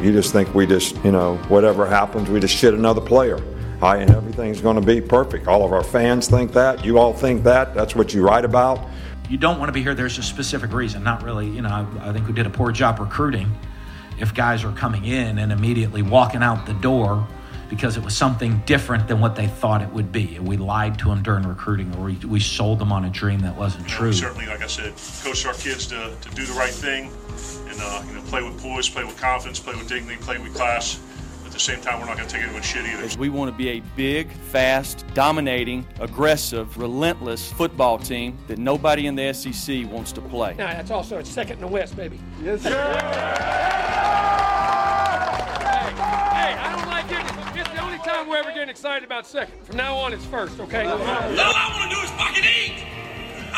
You just think we just, you know, whatever happens, we just shit another player. Hi, and everything's going to be perfect. All of our fans think that. You all think that. That's what you write about. You don't want to be here. There's a specific reason. Not really, you know, I, I think we did a poor job recruiting. If guys are coming in and immediately walking out the door because it was something different than what they thought it would be. And we lied to them during recruiting or we, we sold them on a dream that wasn't you know, true. Certainly, like I said, coach our kids to, to do the right thing and uh, you know play with poise, play with confidence, play with dignity, play with class. At the same time, we're not going to take anyone shit either. We want to be a big, fast, dominating, aggressive, relentless football team that nobody in the SEC wants to play. Now, that's also a second in the West, baby. Yes, sir. Hey, I don't like it. It's the only time we're ever getting excited about second. From now on, it's first, okay? All I want to do is fucking eat.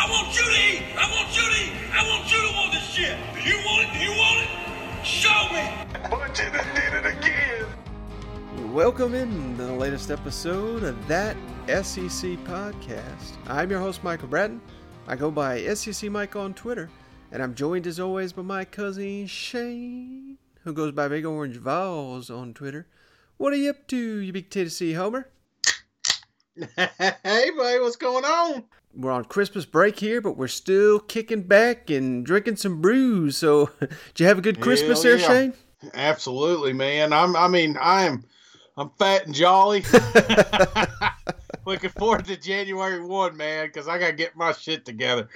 I want you to eat. I want you to eat. I want you to want this shit. Do you want it? Do you want it? Show me. But you done did it again. Welcome in to the latest episode of That SEC Podcast. I'm your host, Michael Bratton. I go by SEC Mike on Twitter, and I'm joined as always by my cousin Shane, who goes by Big Orange Vols on Twitter. What are you up to, you big Tennessee homer? hey, buddy, what's going on? We're on Christmas break here, but we're still kicking back and drinking some brews. So, did you have a good Christmas Hell there, yeah. Shane? Absolutely, man. I'm. I mean, I'm. I'm fat and jolly. Looking forward to January one, man, because I gotta get my shit together.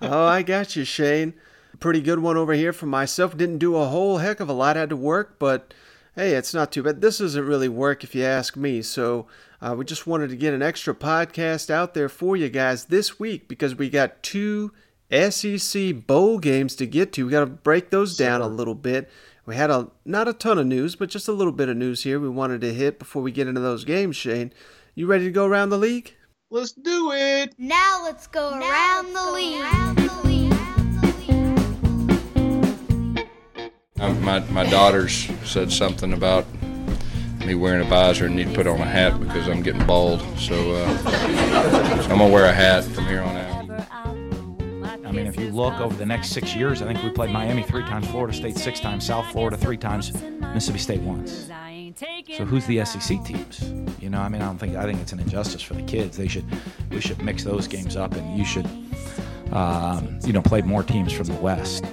oh, I got you, Shane. Pretty good one over here for myself. Didn't do a whole heck of a lot. Had to work, but hey, it's not too bad. This isn't really work if you ask me. So uh, we just wanted to get an extra podcast out there for you guys this week because we got two SEC bowl games to get to. We got to break those down a little bit. We had a not a ton of news, but just a little bit of news here we wanted to hit before we get into those games. Shane, you ready to go around the league? Let's do it. Now let's go around the league. Um, my, my daughters said something about me wearing a visor and need to put on a hat because I'm getting bald. So, uh, so I'm going to wear a hat from here on out. I mean, if you look over the next six years, I think we played Miami three times, Florida State six times, South Florida three times, Mississippi State once. So who's the SEC teams? You know, I mean, I don't think I think it's an injustice for the kids. They should we should mix those games up, and you should um, you know play more teams from the West.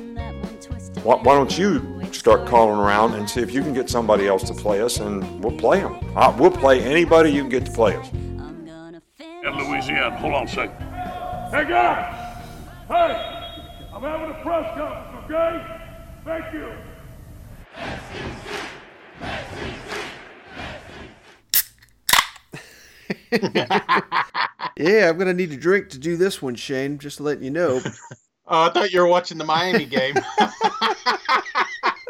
Why, why don't you start calling around and see if you can get somebody else to play us, and we'll play them. Uh, we'll play anybody you can get to play us. At Louisiana, hold on a second. Hey, guys. Hey, I'm having a press conference, okay? Thank you. Yeah, I'm gonna need a drink to do this one, Shane. Just letting you know. Oh, I thought you were watching the Miami game.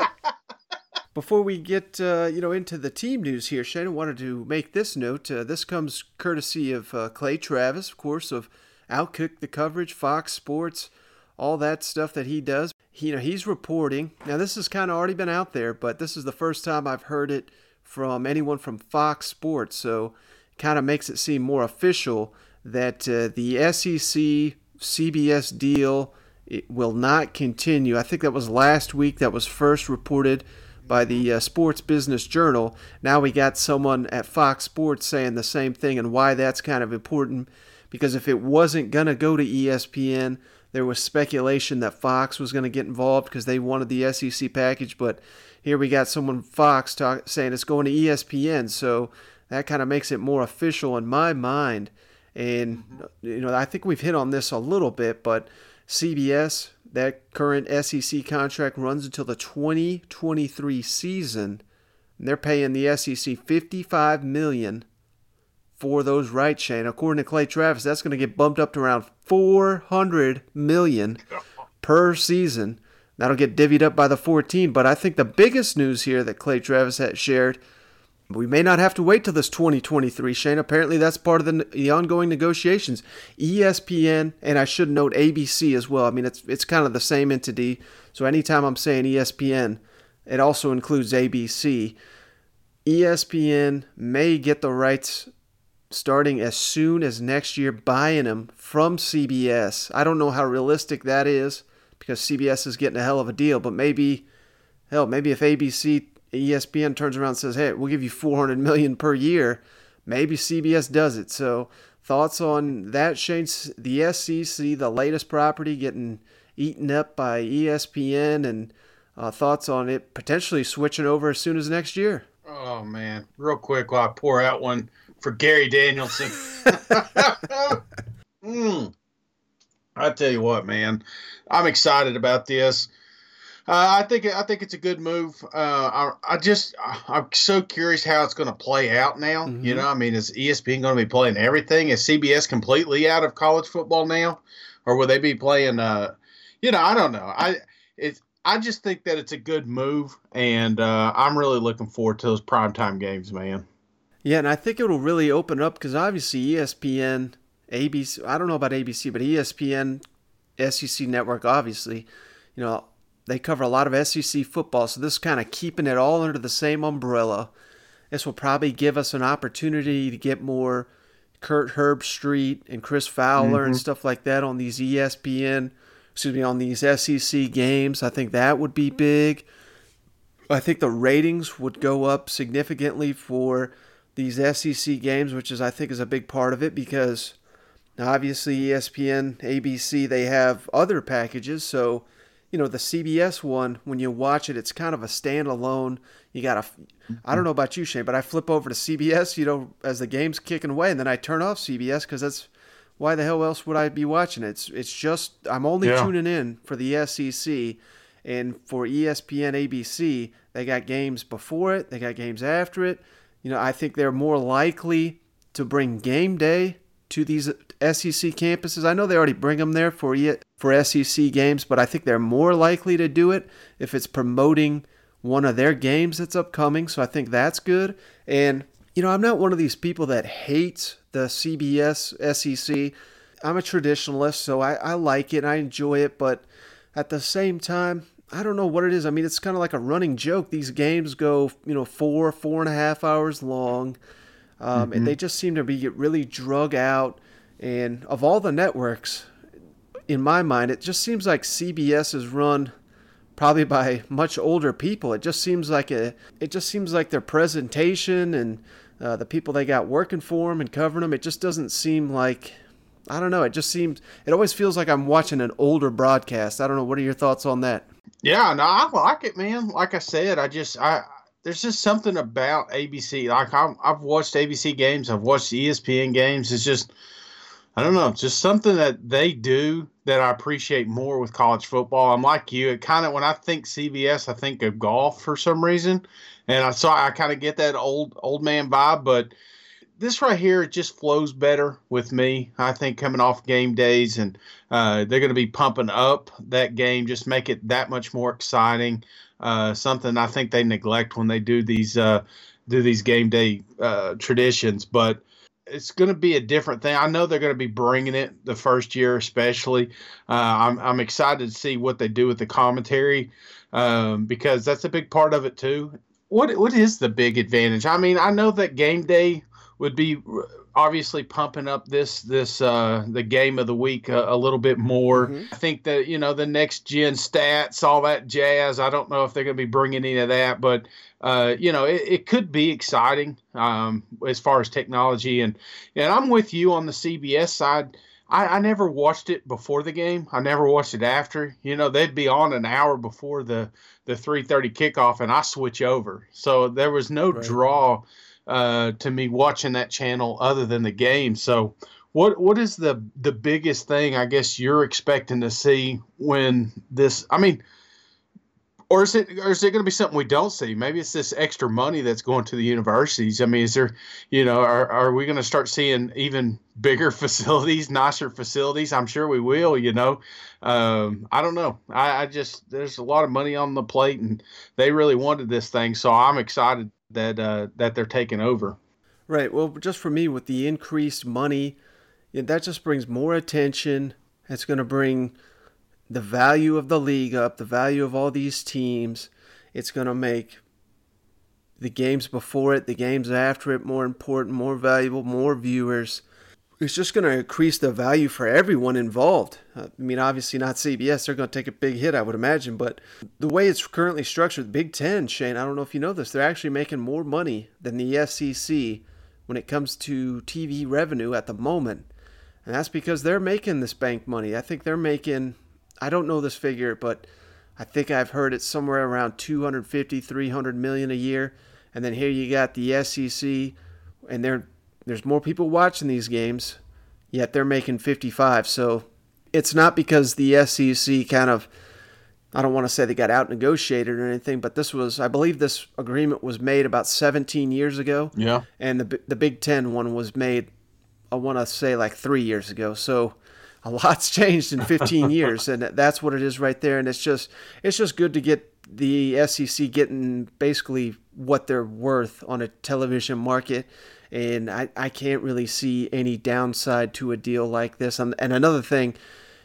Before we get uh, you know into the team news here, Shannon wanted to make this note. Uh, this comes courtesy of uh, Clay Travis, of course, of Outkick the coverage, Fox Sports, all that stuff that he does. He, you know, he's reporting. Now, this has kind of already been out there, but this is the first time I've heard it from anyone from Fox Sports. So, kind of makes it seem more official that uh, the SEC CBS deal it will not continue. I think that was last week that was first reported by the uh, Sports Business Journal. Now we got someone at Fox Sports saying the same thing and why that's kind of important because if it wasn't going to go to ESPN, there was speculation that Fox was going to get involved because they wanted the SEC package, but here we got someone Fox talk, saying it's going to ESPN, so that kind of makes it more official in my mind. And you know, I think we've hit on this a little bit, but CBS, that current SEC contract runs until the 2023 season. And they're paying the SEC 55 million for those rights, Shane. According to Clay Travis, that's going to get bumped up to around 400 million per season. That'll get divvied up by the 14. But I think the biggest news here that Clay Travis had shared, we may not have to wait till this 2023, Shane. Apparently, that's part of the, the ongoing negotiations. ESPN, and I should note ABC as well. I mean, it's it's kind of the same entity. So anytime I'm saying ESPN, it also includes ABC. ESPN may get the rights starting as soon as next year, buying them from CBS. I don't know how realistic that is because CBS is getting a hell of a deal, but maybe hell, maybe if ABC, ESPN turns around and says, "Hey, we'll give you 400 million per year," maybe CBS does it. So, thoughts on that, Shane? The SEC, the latest property, getting eaten up by ESPN, and uh, thoughts on it potentially switching over as soon as next year. Oh man, real quick while I pour out one for Gary Danielson. mm. I tell you what, man, I'm excited about this. Uh, I think I think it's a good move. Uh, I, I just I'm so curious how it's going to play out now. Mm-hmm. You know, I mean, is ESPN going to be playing everything? Is CBS completely out of college football now, or will they be playing? Uh, you know, I don't know. I it's I just think that it's a good move, and uh, I'm really looking forward to those primetime games, man. Yeah, and I think it'll really open up because obviously ESPN, ABC, I don't know about ABC, but ESPN, SEC Network, obviously, you know, they cover a lot of SEC football, so this kind of keeping it all under the same umbrella. This will probably give us an opportunity to get more Kirk Herbstreit and Chris Fowler mm-hmm. and stuff like that on these ESPN excuse me, on these SEC games. I think that would be big. I think the ratings would go up significantly for these SEC games, which is I think is a big part of it because obviously ESPN, ABC, they have other packages. So, you know, the CBS one, when you watch it, it's kind of a standalone. You got to, I don't know about you, Shane, but I flip over to CBS, you know, as the game's kicking away, and then I turn off CBS because that's why the hell else would I be watching it? It's it's just I'm only yeah. tuning in for the SEC and for ESPN ABC, they got games before it, they got games after it. You know, I think they're more likely to bring game day to these SEC campuses. I know they already bring them there for for SEC games, but I think they're more likely to do it if it's promoting one of their games that's upcoming. So I think that's good. And you know, I'm not one of these people that hates the CBS SEC. I'm a traditionalist, so I, I like it. I enjoy it, but at the same time, I don't know what it is. I mean, it's kind of like a running joke. These games go, you know, four, four and a half hours long, um, mm-hmm. and they just seem to be really drug out. And of all the networks, in my mind, it just seems like CBS is run probably by much older people. It just seems like a, it just seems like their presentation and uh, the people they got working for them and covering them. It just doesn't seem like I don't know. It just seems it always feels like I'm watching an older broadcast. I don't know. What are your thoughts on that? Yeah, no, I like it, man. Like I said, I just I there's just something about ABC. Like i have watched ABC games, I've watched ESPN games. It's just I don't know, just something that they do that I appreciate more with college football. I'm like you. It kind of when I think CBS, I think of golf for some reason, and I saw I kind of get that old old man vibe. But this right here, it just flows better with me. I think coming off game days, and uh, they're going to be pumping up that game, just make it that much more exciting. Uh, something I think they neglect when they do these uh, do these game day uh, traditions, but it's going to be a different thing. I know they're going to be bringing it the first year, especially. Uh, I'm I'm excited to see what they do with the commentary um, because that's a big part of it too. What what is the big advantage? I mean, I know that game day would be obviously pumping up this this uh, the game of the week a, a little bit more. Mm-hmm. I think that you know the next gen stats, all that jazz. I don't know if they're going to be bringing any of that, but uh, you know it, it, could be exciting um, as far as technology and and I'm with you on the CBS side. I, I, never watched it before the game. I never watched it after. You know, they'd be on an hour before the the 3:30 kickoff, and I switch over. So there was no right. draw uh, to me watching that channel other than the game. So, what what is the the biggest thing I guess you're expecting to see when this? I mean, or is it or is it going to be something we don't see? Maybe it's this extra money that's going to the universities. I mean, is there, you know, are are we going to start seeing even bigger facilities, nicer facilities? I'm sure we will. You know, um, I don't know. I, I just there's a lot of money on the plate, and they really wanted this thing, so I'm excited that uh, that they're taking over. Right. Well, just for me, with the increased money, that just brings more attention. It's going to bring the value of the league up, the value of all these teams. It's going to make the games before it, the games after it more important, more valuable, more viewers. it's just going to increase the value for everyone involved. Uh, I mean, obviously not CBS; they're going to take a big hit, I would imagine. But the way it's currently structured, Big Ten, Shane, I don't know if you know this, they're actually making more money than the SEC when it comes to TV revenue at the moment, and that's because they're making this bank money. I think they're making, I don't know this figure, but I think I've heard it somewhere around 250, 300 million a year. And then here you got the SEC, and they're there's more people watching these games, yet they're making 55. So it's not because the SEC kind of, I don't want to say they got out negotiated or anything, but this was, I believe this agreement was made about 17 years ago. Yeah. And the, the Big Ten one was made, I want to say like three years ago. So a lot's changed in 15 years, and that's what it is right there. And it's just, it's just good to get the SEC getting basically what they're worth on a television market and I, I can't really see any downside to a deal like this. And, and another thing,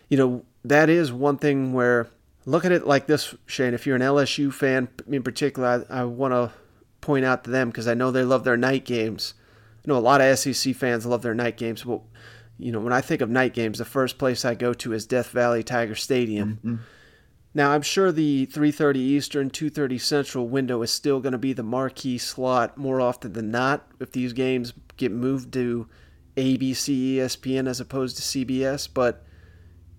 you know, that is one thing where look at it like this, Shane. If you're an LSU fan in particular, I, I want to point out to them because I know they love their night games. I know a lot of SEC fans love their night games. But, you know, when I think of night games, the first place I go to is Death Valley Tiger Stadium. Mm-hmm. Now, I'm sure the 3:30 Eastern, 2:30 Central window is still going to be the marquee slot more often than not if these games get moved to ABC, ESPN as opposed to CBS, but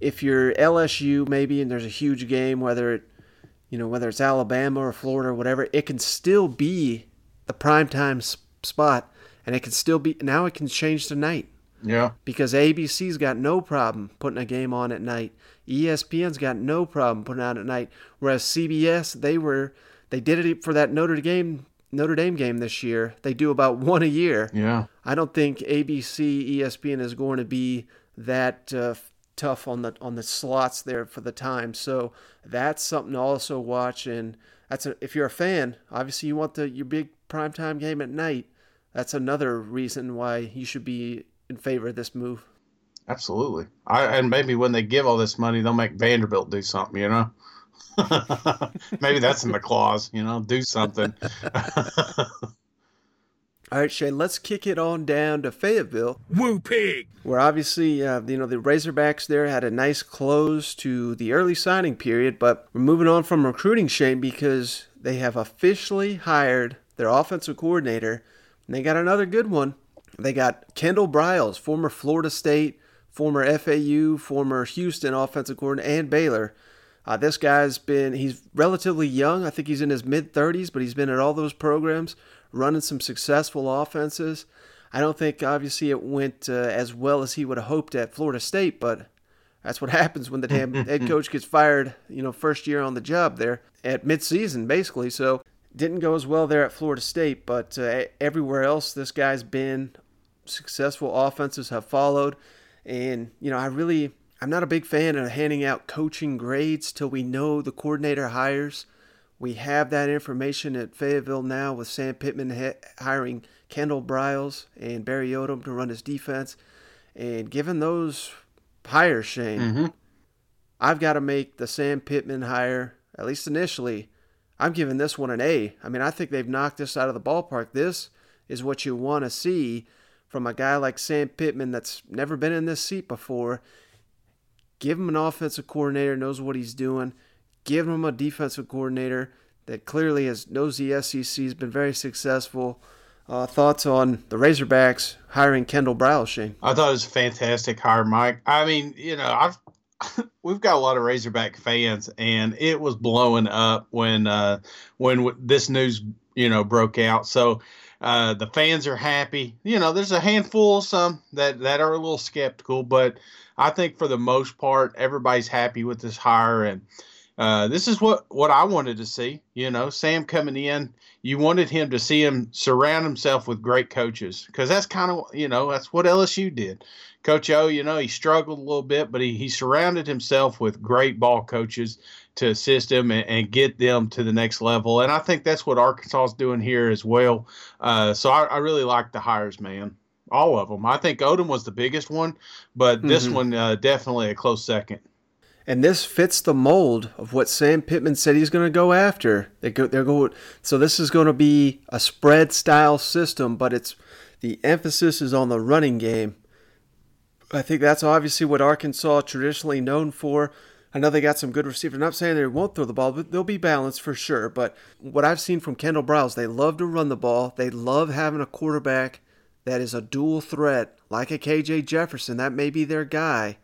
if you're LSU maybe and there's a huge game whether it you know whether it's Alabama or Florida or whatever, it can still be the primetime spot and it can still be now it can change the night. Yeah. Because ABC's got no problem putting a game on at night. ESPN's got no problem putting out at night. Whereas CBS, they were they did it for that Notre Dame Notre Dame game this year. They do about one a year. Yeah. I don't think ABC, ESPN is going to be that uh, tough on the on the slots there for the time. So that's something to also watch. And that's a, if you're a fan, obviously you want the your big primetime game at night. That's another reason why you should be in favor of this move. Absolutely. I, and maybe when they give all this money, they'll make Vanderbilt do something, you know? maybe that's in the clause, you know, do something. All right, Shane, let's kick it on down to Fayetteville. Woo pig! Where obviously, uh, you know, the Razorbacks there had a nice close to the early signing period, but we're moving on from recruiting, Shane, because they have officially hired their offensive coordinator, and they got another good one. They got Kendall Briles, former Florida State, former FAU, former Houston offensive coordinator, and Baylor. Uh, this guy's been, he's relatively young. I think he's in his mid 30s, but he's been at all those programs, running some successful offenses. I don't think, obviously, it went uh, as well as he would have hoped at Florida State, but that's what happens when the damn head coach gets fired, you know, first year on the job there at midseason, basically. So didn't go as well there at Florida State, but uh, everywhere else this guy's been successful offenses have followed. And, you know, I really, I'm not a big fan of handing out coaching grades till we know the coordinator hires. We have that information at Fayetteville now with Sam Pittman hiring Kendall Briles and Barry Odom to run his defense. And given those hires, Shane, mm-hmm. I've got to make the Sam Pittman hire, at least initially. I'm giving this one an A. I mean, I think they've knocked this out of the ballpark. This is what you want to see from a guy like Sam Pittman that's never been in this seat before. Give him an offensive coordinator knows what he's doing. Give him a defensive coordinator that clearly has knows the SEC has been very successful. Uh, thoughts on the Razorbacks hiring Kendall Briles, Shane? I thought it was a fantastic hire, Mike. I mean, you know, I've we've got a lot of Razorback fans, and it was blowing up when uh, when this news you know broke out. So uh, the fans are happy. You know, there's a handful some that, that are a little skeptical, but I think for the most part, everybody's happy with this hire. And uh, this is what, what I wanted to see. You know, Sam coming in, you wanted him to see him surround himself with great coaches because that's kind of, you know, that's what LSU did. Coach O, you know, he struggled a little bit, but he, he surrounded himself with great ball coaches to assist them and, and, get them to the next level. And I think that's what Arkansas is doing here as well. Uh, so I, I, really like the hires, man. All of them. I think Odom was the biggest one, but mm-hmm. this one uh, definitely a close second. And this fits the mold of what Sam Pittman said he's going to go after. They go, they're going. So this is going to be a spread style system, but it's the emphasis is on the running game. I think that's obviously what Arkansas traditionally known for. I know they got some good receivers. I'm not saying they won't throw the ball, but they'll be balanced for sure. But what I've seen from Kendall Briles, they love to run the ball. They love having a quarterback that is a dual threat, like a KJ Jefferson. That may be their guy.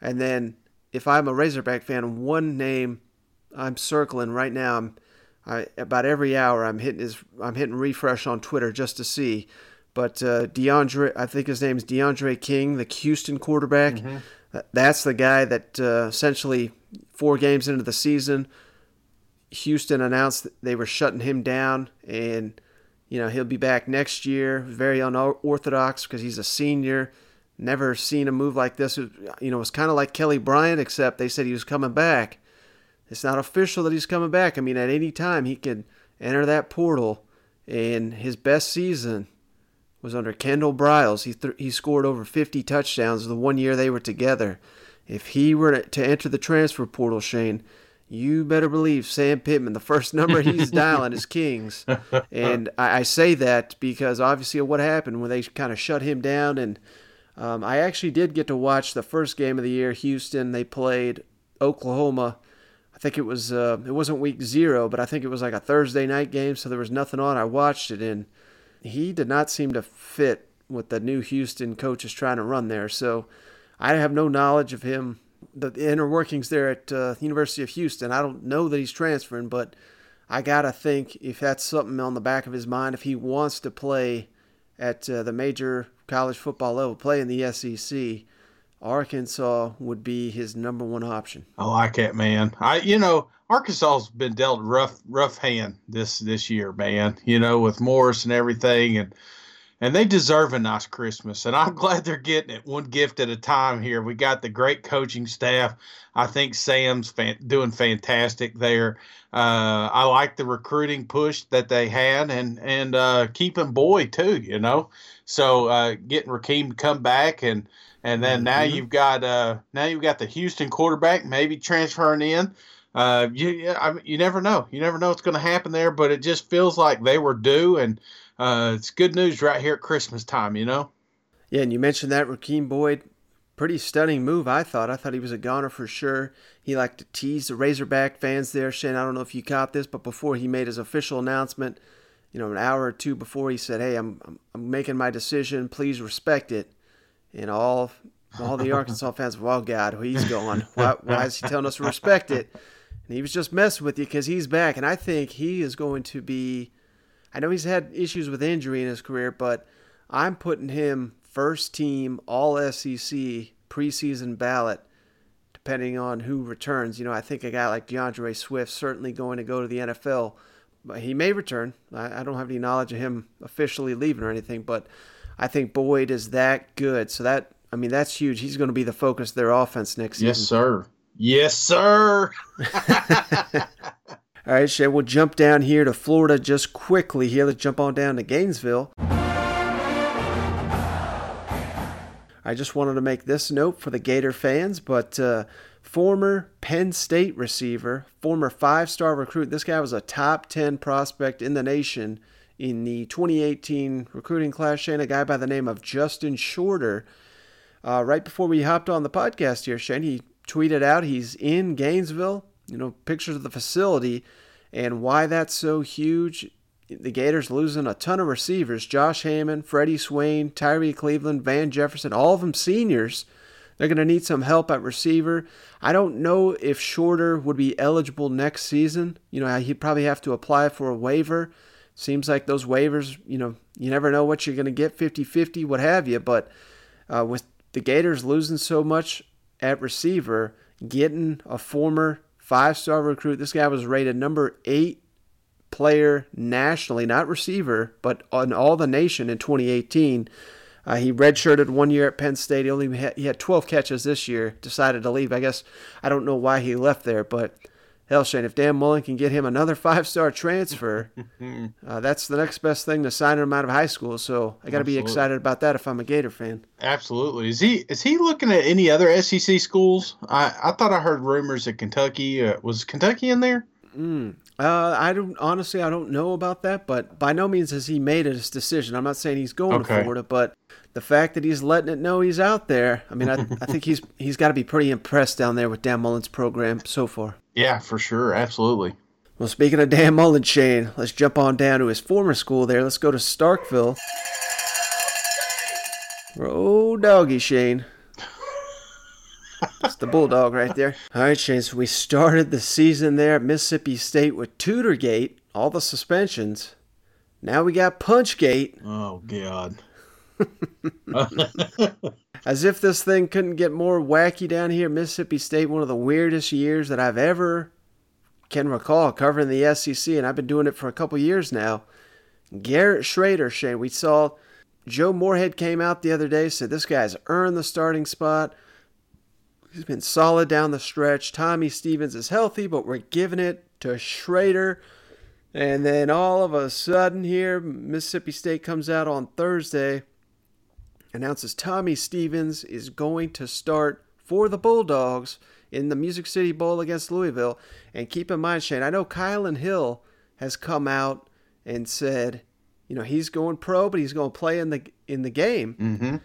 And then if I'm a Razorback fan, one name I'm circling right now. I'm I, about every hour I'm hitting his I'm hitting refresh on Twitter just to see. But uh, DeAndre, I think his name is DeAndre King, the Houston quarterback. Mm-hmm. That's the guy that uh, essentially four games into the season, Houston announced they were shutting him down, and you know he'll be back next year. Very unorthodox because he's a senior. Never seen a move like this. You know, it's kind of like Kelly Bryant, except they said he was coming back. It's not official that he's coming back. I mean, at any time he can enter that portal, and his best season was under Kendall Briles. He th- he scored over 50 touchdowns the one year they were together. If he were to enter the transfer portal, Shane, you better believe Sam Pittman, the first number he's dialing is Kings. And I, I, say that because obviously of what happened when they kind of shut him down. And um, I actually did get to watch the first game of the year. Houston, they played Oklahoma. I think it was uh, it wasn't week zero, but I think it was like a Thursday night game, so there was nothing on. I watched it and he did not seem to fit what the new Houston coach is trying to run there. So I have no knowledge of him, the inner workings there at uh, University of Houston. I don't know that he's transferring, but I gotta think if that's something on the back of his mind, if he wants to play at uh, the major college football level, play in the SEC, Arkansas would be his number one option. I like that, man. I, you know, Arkansas's been dealt rough, rough hand this this year, man. You know, with Morris and everything, and and they deserve a nice Christmas. And I'm glad they're getting it one gift at a time here. We got the great coaching staff. I think Sam's fan, doing fantastic there. Uh, I like the recruiting push that they had, and and uh, keeping Boyd too. You know, so uh, getting Rakeem to come back and. And then mm-hmm. now you've got uh, now you've got the Houston quarterback maybe transferring in uh, you I mean, you never know. You never know what's going to happen there, but it just feels like they were due, and uh, it's good news right here at Christmas time. You know. Yeah, and you mentioned that Rakeem Boyd, pretty stunning move. I thought. I thought he was a goner for sure. He liked to tease the Razorback fans there. Shane, I don't know if you caught this, but before he made his official announcement, you know, an hour or two before, he said, "Hey, I'm I'm, I'm making my decision. Please respect it." And all all the Arkansas fans, well, God, he's going. Why, why is he telling us to respect it? And he was just messing with you because he's back. And I think he is going to be. I know he's had issues with injury in his career, but I'm putting him first team All SEC preseason ballot, depending on who returns. You know, I think a guy like D'Andre Swift certainly going to go to the NFL. But he may return. I, I don't have any knowledge of him officially leaving or anything, but I think Boyd is that good. So that I mean that's huge. He's going to be the focus of their offense next season. Yes, sir. Yes, sir. All right, Shay, we'll jump down here to Florida just quickly here. Let's jump on down to Gainesville. I just wanted to make this note for the Gator fans, but uh, former Penn State receiver, former five star recruit, this guy was a top 10 prospect in the nation in the 2018 recruiting class. Shane, a guy by the name of Justin Shorter. Uh, right before we hopped on the podcast here, Shane, he tweeted out he's in Gainesville, you know, pictures of the facility and why that's so huge. The Gators losing a ton of receivers Josh Hammond, Freddie Swain, Tyrie Cleveland, Van Jefferson, all of them seniors. They're going to need some help at receiver. I don't know if Shorter would be eligible next season. You know, he'd probably have to apply for a waiver. Seems like those waivers, you know, you never know what you're going to get 50 50, what have you. But uh, with the Gators losing so much at receiver, getting a former five star recruit. This guy was rated number eight player nationally, not receiver, but on all the nation in 2018. Uh, he redshirted one year at Penn State. He only had, he had 12 catches this year. Decided to leave. I guess I don't know why he left there, but hell, Shane, if Dan Mullen can get him another five star transfer, uh, that's the next best thing to signing him out of high school. So I got to be excited about that if I'm a Gator fan. Absolutely. Is he is he looking at any other SEC schools? I, I thought I heard rumors that Kentucky uh, was Kentucky in there. Mm. Uh, I don't honestly. I don't know about that, but by no means has he made his decision. I'm not saying he's going Okay. to Florida, but the fact that he's letting it know he's out there. I mean, I, I think he's he's got to be pretty impressed down there with Dan Mullen's program so far. Yeah, for sure, absolutely. Well, speaking of Dan Mullen, Shane, let's jump on down to his former school there. Let's go to Starkville. Oh, doggy, Shane. It's the bulldog right there. All right, Shane. So we started the season there at Mississippi State with Tutorgate, all the suspensions. Now we got Punchgate. Oh God. As if this thing couldn't get more wacky down here Mississippi State, one of the weirdest years that I've ever can recall covering the SEC, and I've been doing it for a couple years now. Garrett Shrader, Shane, we saw Joe Moorhead came out the other day, said this guy's earned the starting spot. He's been solid down the stretch. Tommy Stevens is healthy, but we're giving it to Shrader. And then all of a sudden here, Mississippi State comes out on Thursday announces Tommy Stevens is going to start for the Bulldogs in the Music City Bowl against Louisville. And keep in mind, Shane, I know Kylan Hill has come out and said, you know, he's going pro, but he's going to play in the in the game. Mm-hmm.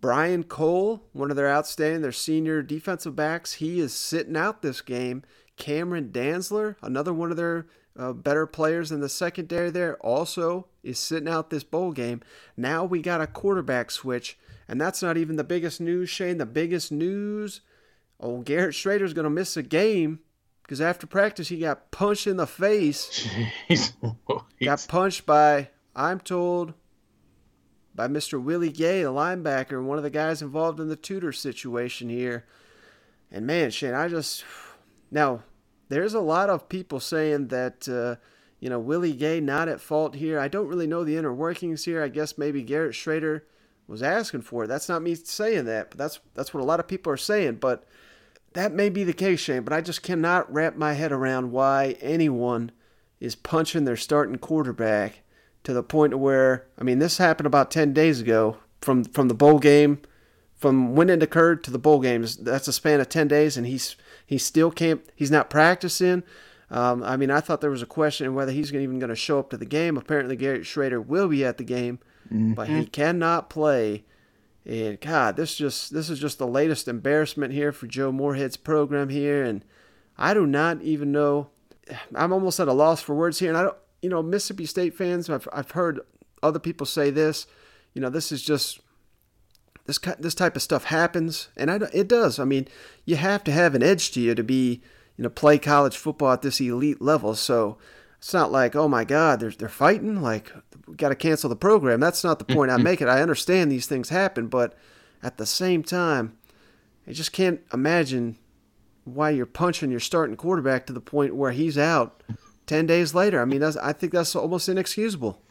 Brian Cole, one of their outstanding, their senior defensive backs, he is sitting out this game. Cameron Dantzler, another one of their uh, better players in the secondary there, also is sitting out this bowl game. Now we got a quarterback switch, and that's not even the biggest news, Shane. The biggest news, oh, Garrett Shrader's going to miss a game because after practice he got punched in the face. got punched by, I'm told, by Mr. Willie Gay, the linebacker, one of the guys involved in the tutor situation here. And man, Shane, I just now there's a lot of people saying that uh, you know Willie Gay not at fault here. I don't really know the inner workings here. I guess maybe Garrett Shrader was asking for it. That's not me saying that, but that's that's what a lot of people are saying. But that may be the case, Shane. But I just cannot wrap my head around why anyone is punching their starting quarterback to the point where I mean this happened about ten days ago from from the bowl game, from when it occurred to the bowl games. That's a span of ten days, and he's he still can't. He's not practicing. Um, I mean, I thought there was a question whether he's even going to show up to the game. Apparently, Garrett Shrader will be at the game, but he cannot play. And God, this just this is just the latest embarrassment here for Joe Moorhead's program here, and I do not even know. I'm almost at a loss for words here, and I don't. You know, Mississippi State fans, I've I've heard other people say this. You know, this is just this this type of stuff happens, and I, it does. I mean, you have to have an edge to you to be, you know, play college football at this elite level. So it's not like, oh my God, they're they're fighting. Like we got to cancel the program. That's not the mm-hmm. point I'm making. I understand these things happen, but at the same time, I just can't imagine why you're punching your starting quarterback to the point where he's out ten days later. I mean, that's, I think that's almost inexcusable.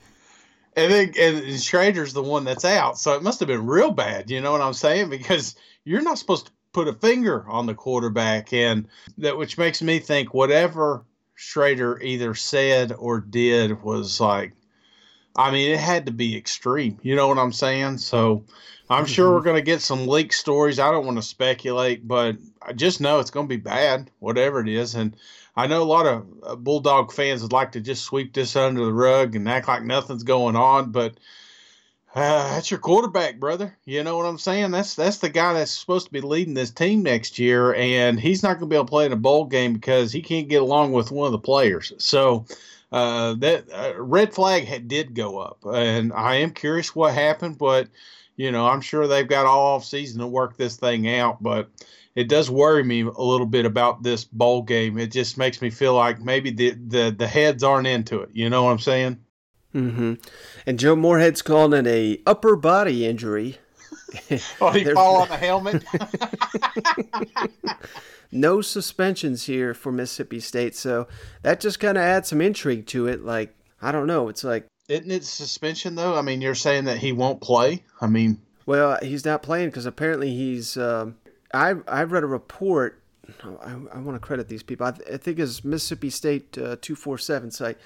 And then and Shrader's the one that's out, so it must have been real bad. You know what I'm saying? Because you're not supposed to put a finger on the quarterback, and that which makes me think whatever Shrader either said or did was like, I mean, it had to be extreme. You know what I'm saying? So I'm sure we're going to get some leak stories. I don't want to speculate, but I just know it's going to be bad, whatever it is. And I know a lot of uh, Bulldog fans would like to just sweep this under the rug and act like nothing's going on, but uh, that's your quarterback, brother. You know what I'm saying? That's that's the guy that's supposed to be leading this team next year, and he's not going to be able to play in a bowl game because he can't get along with one of the players. So uh, that uh, red flag had, did go up, and I am curious what happened, but you know I'm sure they've got all off season to work this thing out, but it does worry me a little bit about this bowl game. It just makes me feel like maybe the the, the heads aren't into it. You know what I'm saying? Hmm And Joe Moorhead's calling it a upper body injury. Oh, he fall on the helmet. no suspensions here for Mississippi State, so that just kind of adds some intrigue to it. Like I don't know, it's like Isn't it suspension though? I mean, you're saying that he won't play. I mean, well, he's not playing because apparently he's. Um, I I've read a report. I, I want to credit these people. I, th- I think it's Mississippi State uh, two four seven site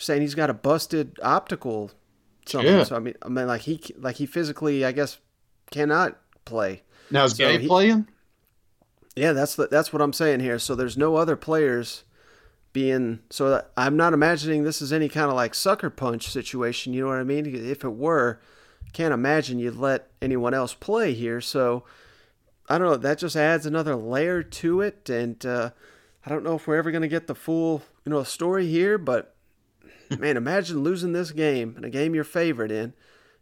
saying he's got a busted optical something. Yeah. So I mean, I mean, like he like he physically, I guess, cannot play. now is So Gay he- playing? Yeah, that's the, that's what I'm saying here. So there's no other players being so I'm not imagining this is any kind of like sucker punch situation. You know what I mean? If it were, can't imagine you'd let anyone else play here. So I don't know. That just adds another layer to it, and uh, I don't know if we're ever going to get the full you know story here. But man, imagine losing this game and a game you're favored in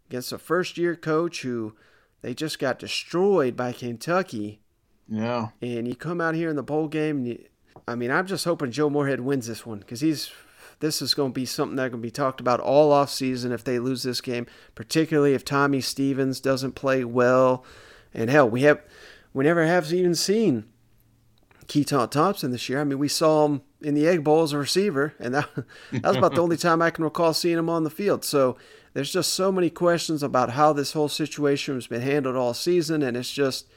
against a first year coach who they just got destroyed by Kentucky. Yeah. And you come out here in the bowl game, and you, I mean, I'm just hoping Joe Moorhead wins this one because he's this is going to be something that can be talked about all off season if they lose this game, particularly if Tommy Stevens doesn't play well. And hell, we have we never have even seen Keytaon Thompson this year. I mean, we saw him in the Egg Bowl as a receiver, and that, that was about the only time I can recall seeing him on the field. So there's just so many questions about how this whole situation has been handled all season, and it's just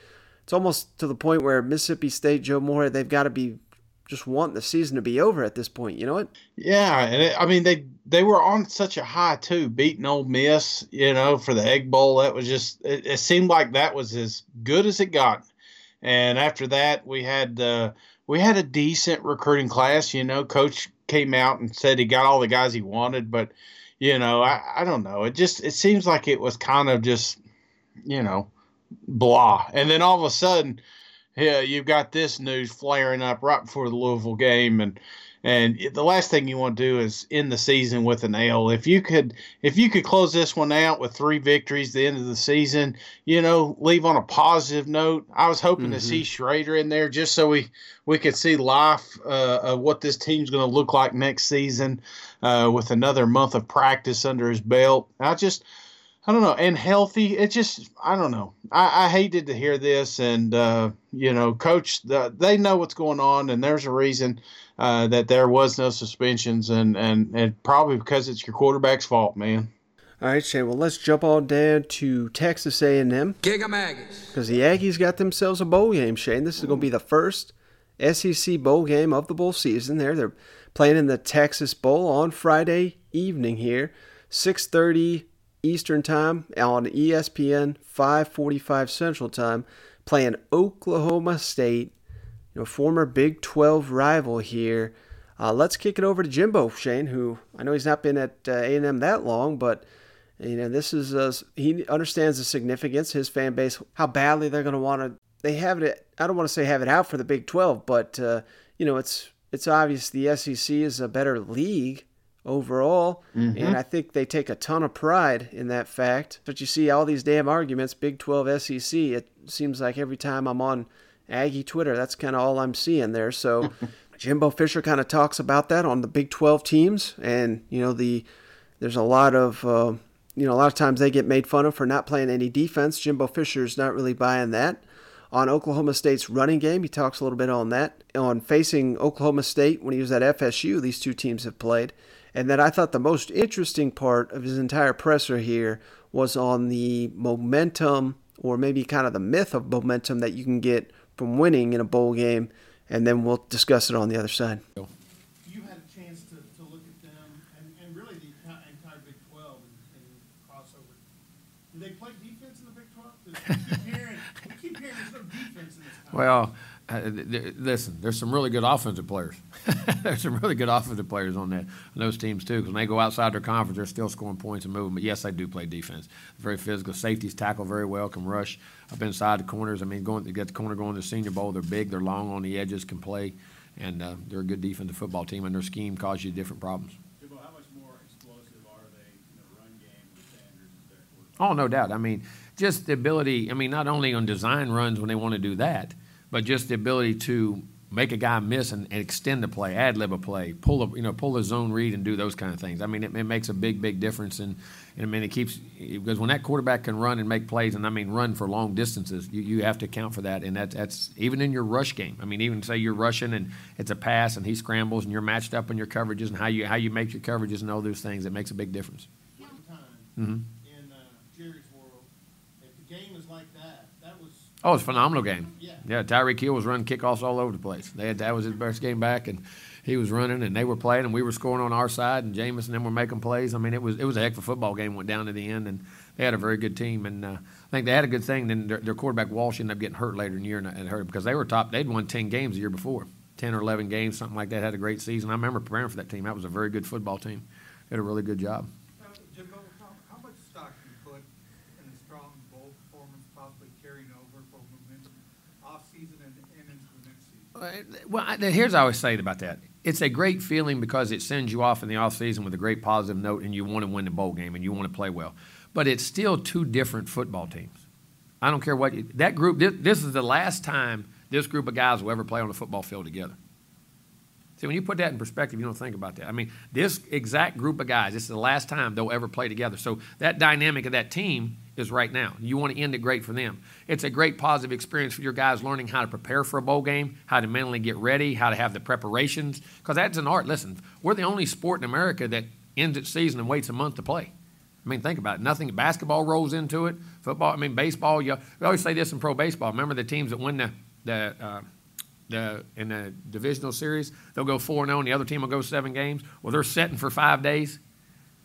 it's almost to the point where Mississippi State, Joe Moore, they've got to be just wanting the season to be over at this point. You know what? Yeah, and it, I mean they they were on such a high too, beating Ole Miss. You know, for the Egg Bowl, that was just it, it seemed like that was as good as it got. And after that, we had uh, we had a decent recruiting class. You know, Coach came out and said he got all the guys he wanted, but you know, I, I don't know. It just it seems like it was kind of just you know blah. And then all of a sudden, yeah, you've got this news flaring up right before the Louisville game, and and the last thing you want to do is end the season with an L. If you could, if you could close this one out with three victories, the end of the season, you know, leave on a positive note. I was hoping mm-hmm. to see Shrader in there just so we we could see life uh, of what this team's going to look like next season, uh, with another month of practice under his belt. I just I don't know, and healthy. It just, I don't know. I, I hated to hear this, and uh, you know, coach, the, they know what's going on, and there's a reason uh, that there was no suspensions, and, and and probably because it's your quarterback's fault, man. All right, Shane. Well, let's jump on down to Texas A&M. Giga Aggies. Because the Aggies got themselves a bowl game, Shane. This is going to be the first SEC bowl game of the bowl season. There, they're playing in the Texas Bowl on Friday evening here, 6:30 Eastern Time on ESPN, 5:45 Central Time, playing Oklahoma State, you know, former Big 12 rival here. Uh, let's kick it over to Jimbo Shane, who I know he's not been at uh, A&M that long, but you know this is uh, he understands the significance. His fan base, how badly they're going to want to. They have it. I don't want to say have it out for the Big 12, but uh, you know it's it's obvious the SEC is a better league overall. Mm-hmm. And I think they take a ton of pride in that fact. But you see all these damn arguments, Big 12 SEC, it seems like every time I'm on Aggie Twitter, that's kind of all I'm seeing there. So Jimbo Fisher kind of talks about that on the Big 12 teams. And, you know, the there's a lot of. Uh, you know, a lot of times they get made fun of for not playing any defense. Jimbo Fisher's not really buying that. On Oklahoma State's running game, he talks a little bit on that. On facing Oklahoma State when he was at FSU, these two teams have played. And then I thought the most interesting part of his entire presser here was on the momentum, or maybe kind of the myth of momentum that you can get from winning in a bowl game. And then we'll discuss it on the other side. You had a chance to, to look at them and, and really the entire Big 12 and, crossover. Do they play defense in the Big 12? We keep hearing, we keep hearing there's no defense in this conference. Well, uh, listen, there's some really good offensive players. there's some really good offensive players on that on those teams too. Because when they go outside their conference, they're still scoring points and moving. But yes, they do play defense. Very physical. Safeties tackle very well. Can rush up inside the corners. I mean, going to get the corner going to the Senior Bowl. They're big. They're long on the edges. Can play, and uh, they're a good defensive football team. And their scheme causes you different problems. how much more explosive are they in the run game with Sanders as their Oh, no doubt. I mean, just the ability. I mean, not only on design runs when they want to do that but just the ability to make a guy miss and, and extend the play, ad lib a play, pull a you know pull a zone read and do those kind of things. I mean, it, it makes a big big difference, and I mean it keeps because when that quarterback can run and make plays, and I mean run for long distances, you, you have to account for that, and that, that's even in your rush game. I mean, even say you're rushing and it's a pass and he scrambles and you're matched up in your coverages and how you how you make your coverages and all those things, it makes a big difference. Mm-hmm. In uh, Jerry's world, if the game is like that, that was oh, it's a phenomenal game. Yeah. Yeah, Tyreek Hill was running kickoffs all over the place. They had, that was his best game back, and he was running, and they were playing, and we were scoring on our side, and Jameis and them were making plays. I mean, it was it was a heck of a football game. Went down to the end, and they had a very good team, and uh, I think they had a good thing. Then their, their quarterback Walsh ended up getting hurt later in the year, and, and hurt because they were top. They'd won ten games the year before. 10 or 11 games, something like that. Had a great season. I remember preparing for that team. That was a very good football team. Did a really good job. How, how much stock do you put in a strong bowl performance possibly carrying over for momentum off season and, and into the next season? Well, here's what I always say about that. It's a great feeling because it sends you off in the off season with a great positive note, and you want to win the bowl game and you want to play well. But it's still two different football teams. I don't care what you, that group. This, this is the last time this group of guys will ever play on the football field together. See, when you put that in perspective, you don't think about that. I mean, this exact group of guys, this is the last time they'll ever play together. So that dynamic of that team is right now. You want to end it great for them. It's a great positive experience for your guys learning how to prepare for a bowl game, how to mentally get ready, how to have the preparations. Because that's an art. Listen, we're the only sport in America that ends its season and waits a month to play. I mean, think about it. Nothing. Basketball rolls into it. Football. I mean, baseball. You, we always say this in pro baseball. Remember the teams that win the the uh, the in the divisional series, they'll go four and oh, zero. the other team will go seven games. Well, they're sitting for five days,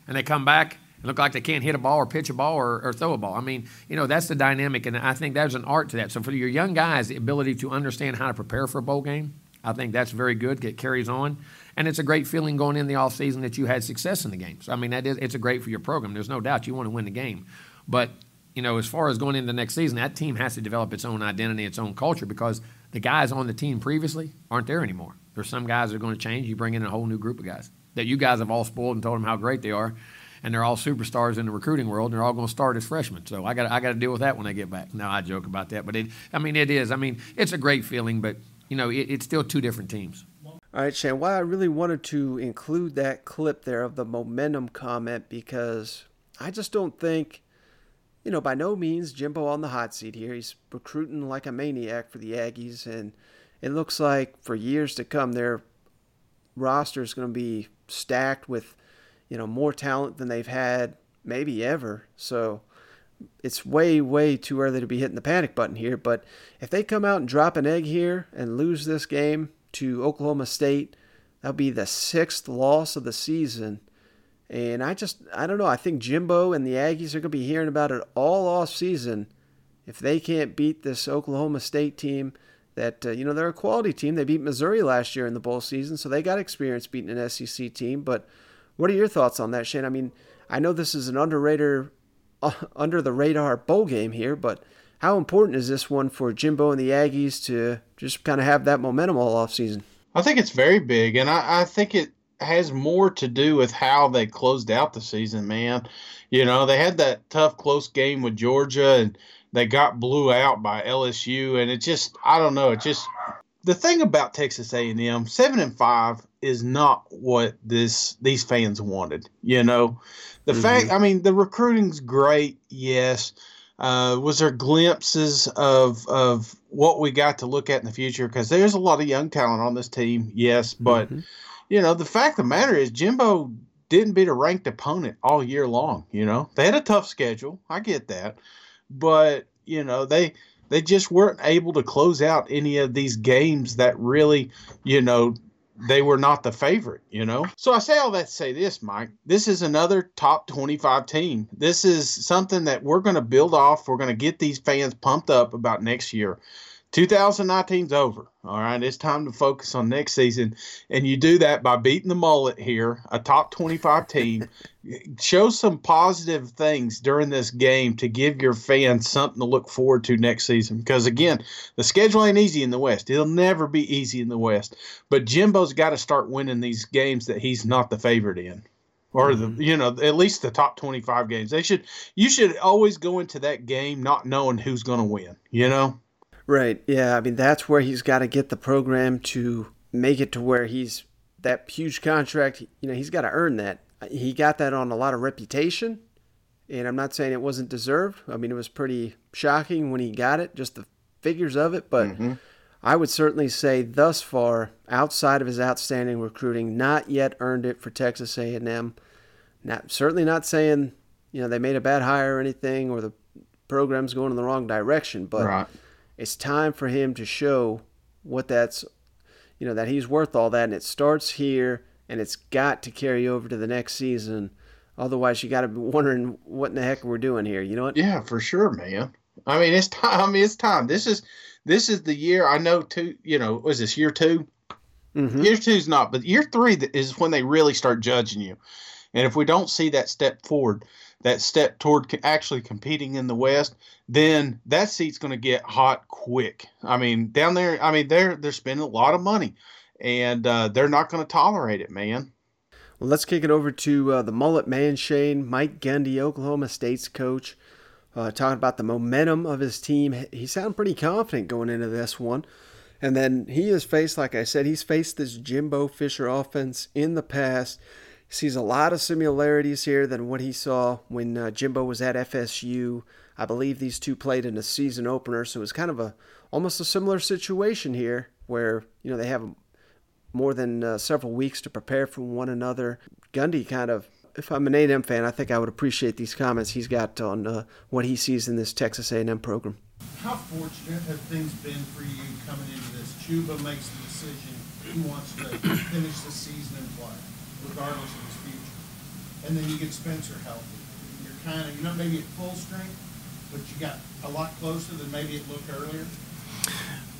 and they come back and look like they can't hit a ball or pitch a ball or, or throw a ball. I mean, you know, that's the dynamic, and I think there's an art to that. So for your young guys, the ability to understand how to prepare for a bowl game, I think that's very good. It carries on, and it's a great feeling going in the off season that you had success in the games. I mean, that is it's a great for your program. There's no doubt you want to win the game, but you know, as far as going into the next season, that team has to develop its own identity, its own culture, because the guys on the team previously aren't there anymore. There's some guys that are going to change. You bring in a whole new group of guys that you guys have all spoiled and told them how great they are, and they're all superstars in the recruiting world. and They're all going to start as freshmen. So I got I got to deal with that when they get back. No, I joke about that, but it, I mean it is. I mean it's a great feeling, but you know it, it's still two different teams. All right, Shane. Why I really wanted to include that clip there of the momentum comment because I just don't think you know, by no means Jimbo on the hot seat here. He's recruiting like a maniac for the Aggies, and it looks like for years to come, their roster is going to be stacked with, you know, more talent than they've had maybe ever. So it's way, way too early to be hitting the panic button here. But if they come out and drop an egg here and lose this game to Oklahoma State, that'll be the sixth loss of the season and I just, I don't know. I think Jimbo and the Aggies are going to be hearing about it all off season. If they can't beat this Oklahoma State team, that uh, you know they're a quality team. They beat Missouri last year in the bowl season, so they got experience beating an SEC team. But what are your thoughts on that, Shane? I mean, I know this is an underrated, uh, under the radar bowl game here, but how important is this one for Jimbo and the Aggies to just kind of have that momentum all off season? I think it's very big, and I, I think it has more to do with how they closed out the season, man. You know, they had that tough, close game with Georgia, and they got blew out by LSU, and it just, I don't know, it just. The thing about Texas A&M, seven and five is not what this these fans wanted. You know, the mm-hmm. fact, I mean, the recruiting's great, yes. Uh, was there glimpses of of what we got to look at in the future? Because there's a lot of young talent on this team, yes, but. Mm-hmm you know, the fact of the matter is Jimbo didn't beat a ranked opponent all year long. You know, they had a tough schedule. I get that, but you know they they just weren't able to close out any of these games that really, you know, they were not the favorite, you know? So I say all that to say this, Mike. This is another top 25 team. This is something that we're going to build off. We're going to get these fans pumped up about next year. 2019's over. All right, it's time to focus on next season, and you do that by beating the mullet here, a top 25 team. Show some positive things during this game to give your fans something to look forward to next season. Because again, the schedule ain't easy in the West. It'll never be easy in the West. But Jimbo's got to start winning these games that he's not the favorite in or the mm-hmm. you know at least the top 25 games they should you should always go into that game not knowing who's going to win you know Right. Yeah. I mean, that's where he's got to get the program to make it to where he's that huge contract. You know, he's got to earn that. He got that on a lot of reputation, and I'm not saying it wasn't deserved. I mean, it was pretty shocking when he got it, just the figures of it. But mm-hmm. I would certainly say thus far, outside of his outstanding recruiting, not yet earned it for Texas A&M. Not certainly not saying you know they made a bad hire or anything, or the program's going in the wrong direction, but. Right it's time for him to show what that's, you know, that he's worth all that. And it starts here and it's got to carry over to the next season. Otherwise, you got to be wondering what in the heck we're doing here. You know what? Yeah, for sure, man. I mean, it's time. I mean, it's time. This is this is the year. I know. Two. You know, was this year two? Mm-hmm. Year two's not, but year three is when they really start judging you. And if we don't see that step forward, that step toward actually competing in the West, then that seat's going to get hot quick. I mean, down there, I mean, they're they're spending a lot of money, and uh, they're not going to tolerate it, man. Well, let's kick it over to uh, the mullet man, Shane Mike Gundy, Oklahoma State's coach, uh, talking about the momentum of his team. He sounded pretty confident going into this one. And then he has faced, like I said, he's faced this Jimbo Fisher offense in the past sees a lot of similarities here than what he saw when uh, Jimbo was at FSU. I believe these two played in a season opener, so it was kind of a almost a similar situation here, where you know they have more than uh, several weeks to prepare for one another. Gundy kind of, if I'm an A&M fan, I think I would appreciate these comments he's got on uh, what he sees in this Texas A&M program. How fortunate have things been for you coming into this? Chuba makes the decision he wants to finish the season regardless of his future. And then you get Spencer healthy. You're kind of, you're not maybe at full strength, but you got a lot closer than maybe it looked earlier.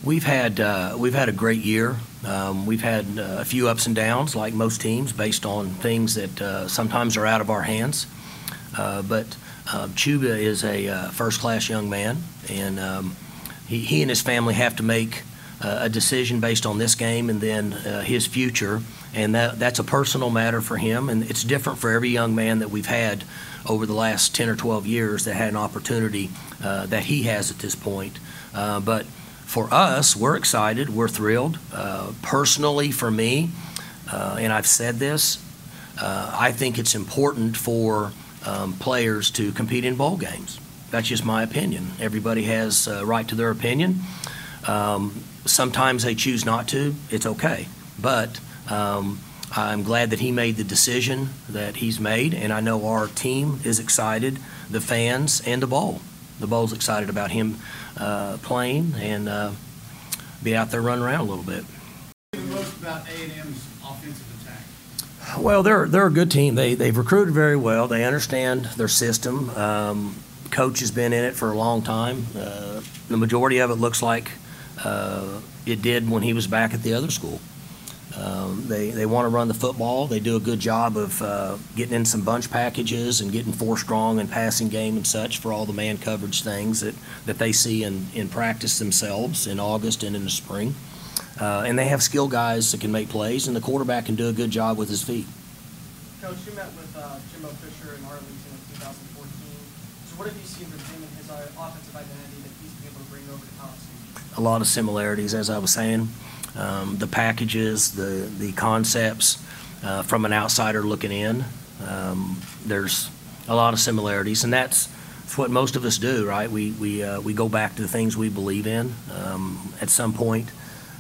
We've had uh, we've had a great year. Um, we've had uh, a few ups and downs, like most teams, based on things that uh, sometimes are out of our hands. Uh, but um, Chuba is a uh, first-class young man, and um, he, he and his family have to make uh, a decision based on this game and then his future and that that's a personal matter for him, and it's different for every young man that we've had over the last 10 or 12 years that had an opportunity uh, that he has at this point. Uh, but for us, we're excited, we're thrilled. Uh, personally, for me, uh, and I've said this, uh, I think it's important for um, players to compete in bowl games. That's just my opinion. Everybody has a right to their opinion. Um, sometimes they choose not to. It's okay. But um, I'm glad that he made the decision that he's made, and I know our team is excited, the fans and the bowl. The bowl's excited about him uh, playing and uh, be out there running around a little bit. Most about A&M's offensive attack. Well, they're they're a good team. They they've recruited very well. They understand their system. Um, coach has been in it for a long time. Uh, the majority of it looks like uh, it did when he was back at the other school. Um, they they want to run the football. They do a good job of uh, getting in some bunch packages and getting four strong and passing game and such for all the man coverage things that, that they see in, in practice themselves in August and in the spring. Uh, and they have skill guys that can make plays, and the quarterback can do a good job with his feet. Coach, you met with uh, Jimbo Fisher in Arlington in 2014. So, what have you seen from him and his uh, offensive identity that he's been able to bring over to college? A lot of similarities, as I was saying um, the packages, the the concepts uh, from an outsider looking in. Um, there's a lot of similarities, and that's, what most of us do, right? We we uh, we go back to the things we believe in. Um, at some point,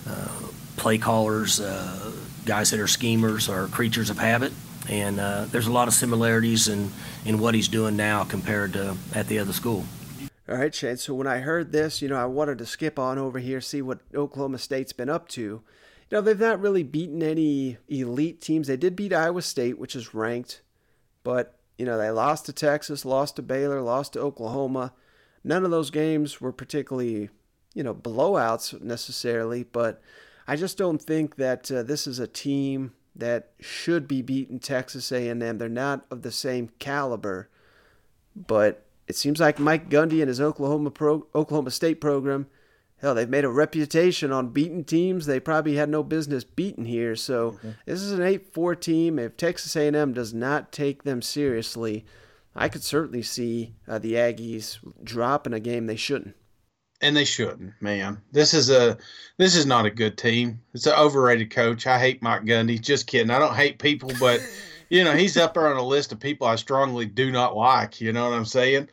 uh, play callers, uh, guys that are schemers, are creatures of habit, and uh, there's a lot of similarities in in what he's doing now compared to at the other school. All right, Shane. So when I heard this, you know, I wanted to skip on over here, see what Oklahoma State's been up to. You know, they've not really beaten any elite teams. They did beat Iowa State, which is ranked, but, you know, they lost to Texas, lost to Baylor, lost to Oklahoma. None of those games were particularly, you know, blowouts necessarily, but I just don't think that uh, this is a team that should be beating Texas A&M. They're not of the same caliber, but it seems like Mike Gundy and his Oklahoma pro, Oklahoma State program, hell, they've made a reputation on beating teams they probably had no business beating here. So mm-hmm. this is an eight-four team. If Texas A&M does not take them seriously, I could certainly see uh, the Aggies dropping a game they shouldn't. And they shouldn't, man. This is a this is not a good team. It's an overrated coach. I hate Mike Gundy. Just kidding. I don't hate people, but you know, he's up there on a list of people I strongly do not like. You know what I'm saying?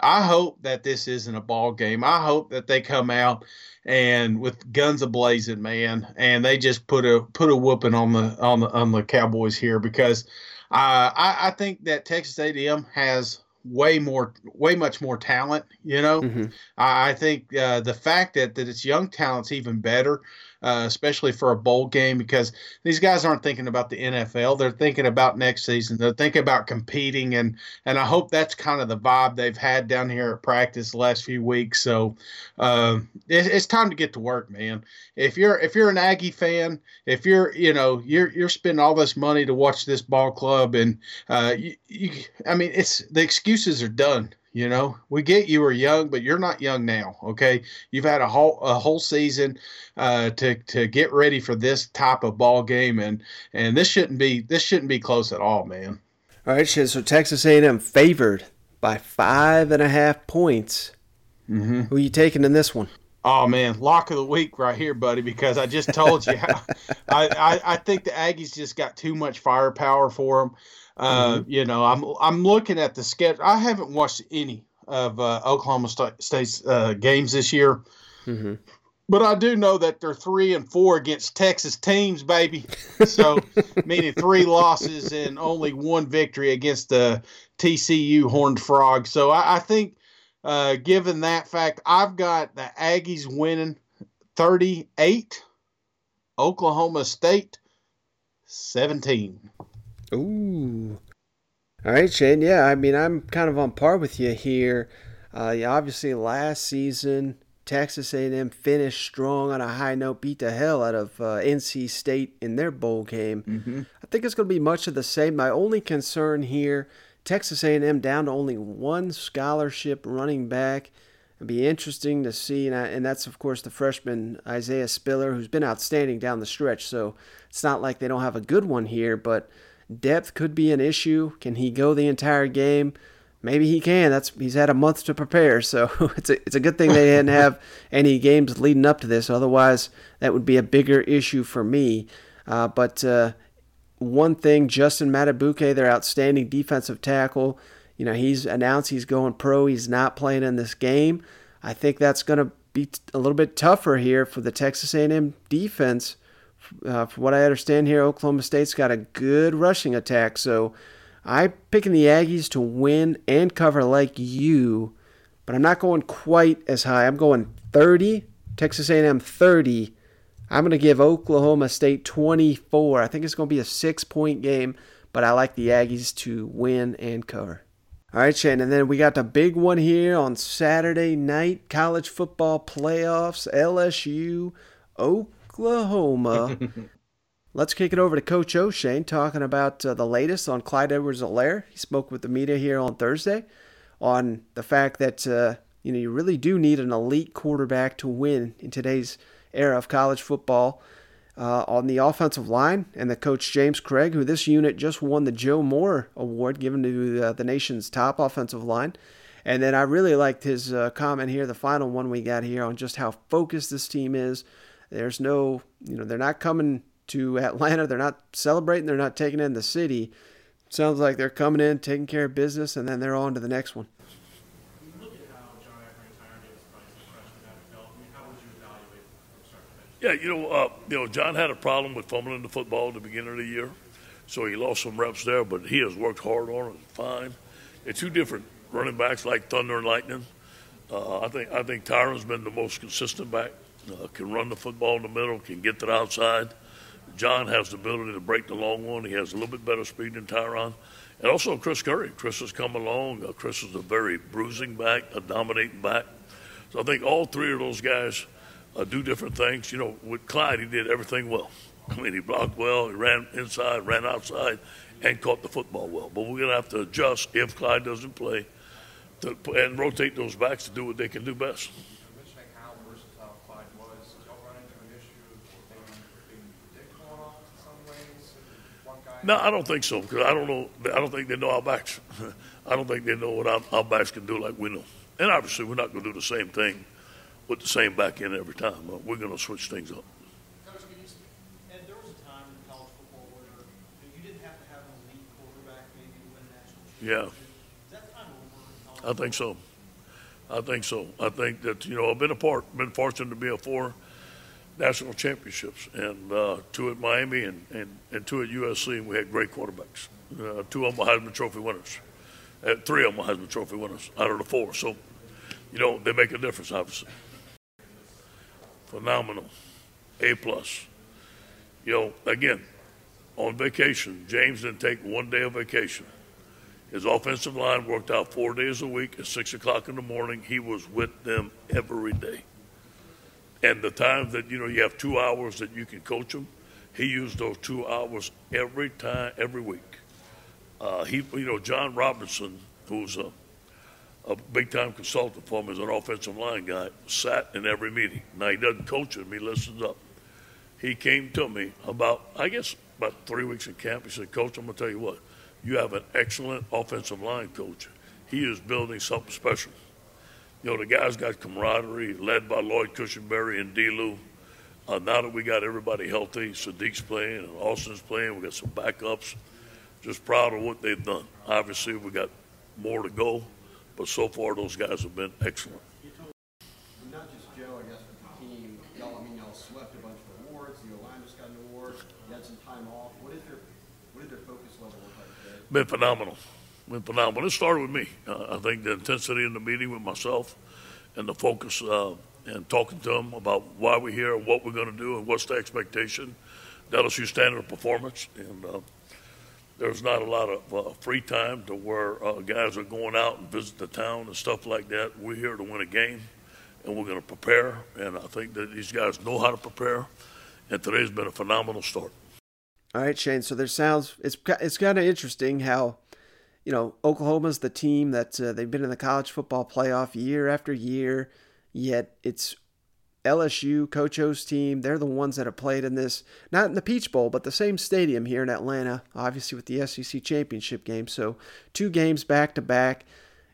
I hope that this isn't a ball game. I hope that they come out and with guns a blazing, man, and they just put a put a whooping on the on the on the Cowboys here because uh, I I think that Texas A&M has way more way much more talent. You know, mm-hmm. I, I think uh, the fact that that it's young talent's even better uh, especially for a bowl game, because these guys aren't thinking about the NFL. They're thinking about next season. They're thinking about competing, and and I hope that's kind of the vibe they've had down here at practice the last few weeks. So uh, it, it's time to get to work, man. If you're if you're an Aggie fan, if you're you know you're you're spending all this money to watch this ball club, and uh, you, you, I mean it's the excuses are done. You know, we get you were young, but you're not young now. Okay, you've had a whole a whole season uh, to to get ready for this type of ball game, and and this shouldn't be this shouldn't be close at all, man. All right, so Texas A&M favored by five and a half points. Mm-hmm. Who are you taking in this one? Oh man, lock of the week right here, buddy. Because I just told you, how, I, I I think the Aggies just got too much firepower for them. Uh, mm-hmm. You know, I'm I'm looking at the schedule. I haven't watched any of uh, Oklahoma State's uh, games this year, mm-hmm. but I do know that they're three and four against Texas teams, baby. So, meaning three losses and only one victory against the TCU Horned Frog. So, I, I think, uh, given that fact, I've got the Aggies winning 38, Oklahoma State 17. Ooh. All right, Shane. Yeah, I mean, I'm kind of on par with you here. Uh, yeah, obviously, last season Texas A&M finished strong on a high note, beat the hell out of uh, NC State in their bowl game. Mm-hmm. I think it's going to be much of the same. My only concern here, Texas A&M down to only one scholarship running back. It'd be interesting to see, and, I, and that's of course the freshman Isaiah Spiller, who's been outstanding down the stretch. So it's not like they don't have a good one here, but Depth could be an issue. Can he go the entire game? Maybe he can. That's he's had a month to prepare, so it's a it's a good thing they didn't have any games leading up to this. Otherwise, that would be a bigger issue for me. Uh, but uh, one thing, Justin Madubuike, their outstanding defensive tackle, you know, he's announced he's going pro. He's not playing in this game. I think that's going to be a little bit tougher here for the Texas A&M defense uh, from what I understand here, Oklahoma State's got a good rushing attack. So I'm picking the Aggies to win and cover like you, but I'm not going quite as high. I'm going 30, Texas A&M 30. I'm going to give Oklahoma State 24. I think it's going to be a six-point game, but I like the Aggies to win and cover. All right, Shane, and then we got the big one here on Saturday night, college football playoffs, LSU, Oklahoma. Let's kick it over to Coach O'Shane talking about uh, the latest on Clyde Edwards-Helaire. He spoke with the media here on Thursday on the fact that uh, you know you really do need an elite quarterback to win in today's era of college football. Uh, on the offensive line, and the coach James Cregg, who this unit just won the Joe Moore Award given to uh, the nation's top offensive line. And then I really liked his uh, comment here, the final one we got here, on just how focused this team is there's no, you know, they're not coming to Atlanta. They're not celebrating. They're not taking in the city. Sounds like they're coming in, taking care of business, and then they're on to the next one. Yeah, you know, uh, you know, John had a problem with fumbling the football at the beginning of the year, so he lost some reps there. But he has worked hard on it. Fine. It's two different running backs like Thunder and Lightning. Uh, I think I think Tyrion's been the most consistent back uh, can run the football in the middle, can get to the outside. John has the ability to break the long one. He has a little bit better speed than Tyrion. And also Chris Curry. Chris has come along. Uh, Chris is a very bruising back, a dominating back. So I think all three of those guys uh, do different things. You know, with Clyde, he did everything well. I mean, he blocked well, he ran inside, ran outside, and caught the football well. But we're going to have to adjust if Clyde doesn't play to, and rotate those backs to do what they can do best. No, I don't think so because I don't know. I don't think they know our backs. I don't think they know what our, our backs can do like we know. And obviously, we're not going to do the same thing with the same back in every time. We're going to switch things up. Yeah. I think so. I think so. I think that you know I've been a part, been fortunate to be a four national championships, and uh, two at Miami and, and, and two at USC, and we had great quarterbacks. Uh, two of them were Heisman Trophy winners. Uh, three of them were Heisman Trophy winners out of the four. So, you know, they make a difference, obviously. Phenomenal. A plus. You know, again, on vacation, James didn't take one day of vacation. His offensive line worked out four days a week at six o'clock in the morning. He was with them every day. And the times that you know you have two hours that you can coach them, he used those two hours every time, every week. Uh, he, you know, John Robinson, who's a, a big time consultant for him as an offensive line guy, sat in every meeting. Now he doesn't coach them; he listens up. He came to me about, I guess, about three weeks in camp. He said, "Coach, I'm gonna tell you what. You have an excellent offensive line coach. He is building something special. You know, the guy's got camaraderie, led by Lloyd Cushenberry and D. Uh, now that we got everybody healthy, Saahdiq's playing and Austin's playing, we got some backups. Just proud of what they've done. Obviously, we got more to go, but so far those guys have been excellent. Not just Joe, I guess, but the team. Y'all, I mean, y'all swept a bunch of awards. The line just got an award. You had some time off. What is your, what did their focus level look like today? Been phenomenal. Been phenomenal. It started with me. Uh, I think the intensity in the meeting with myself and the focus uh, and talking to them about why we're here, what we're going to do, and what's the expectation. LSU standard of performance. And uh, there's not a lot of uh, free time to where uh, guys are going out and visit the town and stuff like that. We're here to win a game, and we're going to prepare. And I think that these guys know how to prepare. And today's been a phenomenal start. All right, Shane. So there sounds it's it's kind of interesting how you know Oklahoma's the team that uh, they've been in the college football playoff year after year, yet it's LSU, Coach O's team. They're the ones that have played in this, not in the Peach Bowl, but the same stadium here in Atlanta, obviously with the SEC championship game. So two games back to back.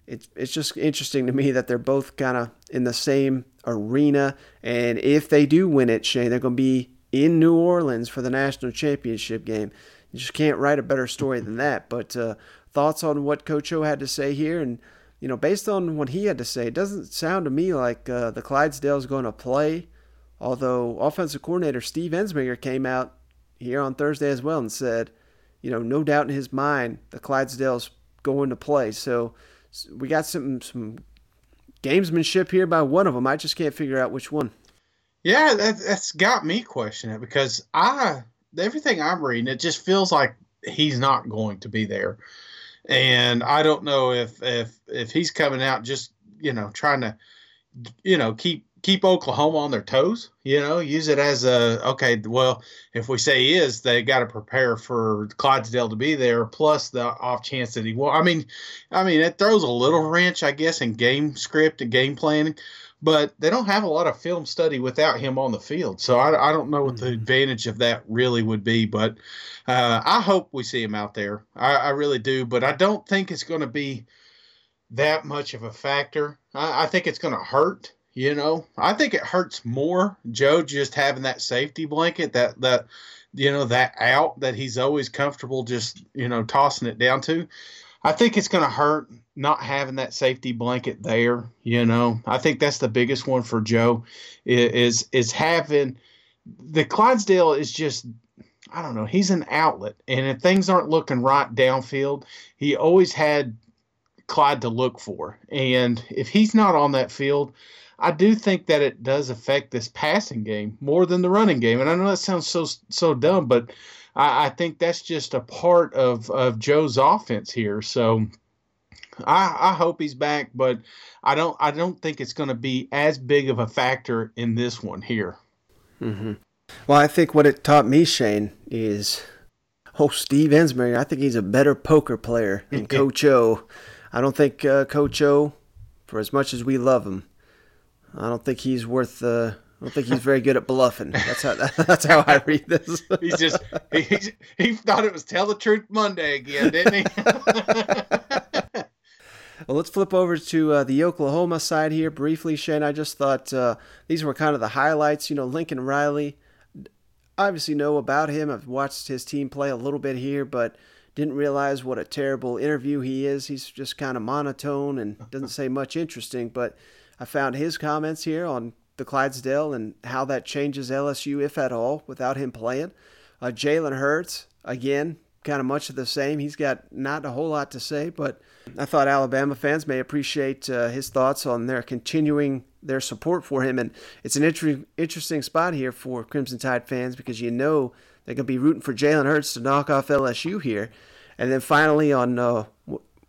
It's it's just interesting to me that they're both kind of in the same arena, and if they do win it, Shane, they're going to be in New Orleans for the national championship game. You just can't write a better story than that. But uh, thoughts on what Coach O had to say here, and you know, based on what he had to say, it doesn't sound to me like uh, the Clydesdale's going to play. Although offensive coordinator Steve Ensminger came out here on Thursday as well and said, you know, no doubt in his mind the Clydesdale's going to play. So we got some some gamesmanship here by one of them. I just can't figure out which one. Yeah, that, that's got me questioning it because I everything I'm reading, it just feels like he's not going to be there, and I don't know if if if he's coming out just you know trying to you know keep keep Oklahoma on their toes. You know, use it as a okay. Well, if we say he is, they got to prepare for Clydesdale to be there. Plus the off chance that he will. I mean, I mean it throws a little wrench, I guess, in game script and game planning but they don't have a lot of film study without him on the field. So I, I don't know what the advantage of that really would be, but uh, I hope we see him out there. I, I really do, but I don't think it's going to be that much of a factor. I, I think it's going to hurt. You know, I think it hurts more Joe just having that safety blanket that that you know that out that he's always comfortable just you know tossing it down to. I think it's going to hurt not having that safety blanket there. You know, I think that's the biggest one for Joe is is having the Clydesdale is just I don't know. He's an outlet, and if things aren't looking right downfield, he always had Clyde to look for. And if he's not on that field, I do think that it does affect this passing game more than the running game. And I know that sounds so so dumb, but I, I think that's just a part of of Joe's offense here. So I, I hope he's back, but I don't I don't think it's going to be as big of a factor in this one here. Mm-hmm. Well, I think what it taught me, Shane, is oh Steve Ensminger. I think he's a better poker player than Coach O. I don't think uh, Coach O, for as much as we love him, I don't think he's worth. Uh, I don't think he's very good at bluffing. That's how that's how I read this. he's just he, he thought it was tell the truth Monday again, didn't he? Well, let's flip over to uh, the Oklahoma side here briefly, Shane. I just thought uh, these were kind of the highlights. You know, Lincoln Riley. Obviously, know about him. I've watched his team play a little bit here, but didn't realize what a terrible interview he is. He's just kind of monotone and doesn't say much interesting. But I found his comments here on the Clydesdale and how that changes LSU, if at all, without him playing. Uh, Jalen Hurts, again, kind of much of the same. He's got not a whole lot to say, but I thought Alabama fans may appreciate uh, his thoughts on their continuing their support for him. And it's an inter- interesting spot here for Crimson Tide fans because you know they're going to be rooting for Jalen Hurts to knock off LSU here. And then finally, on uh,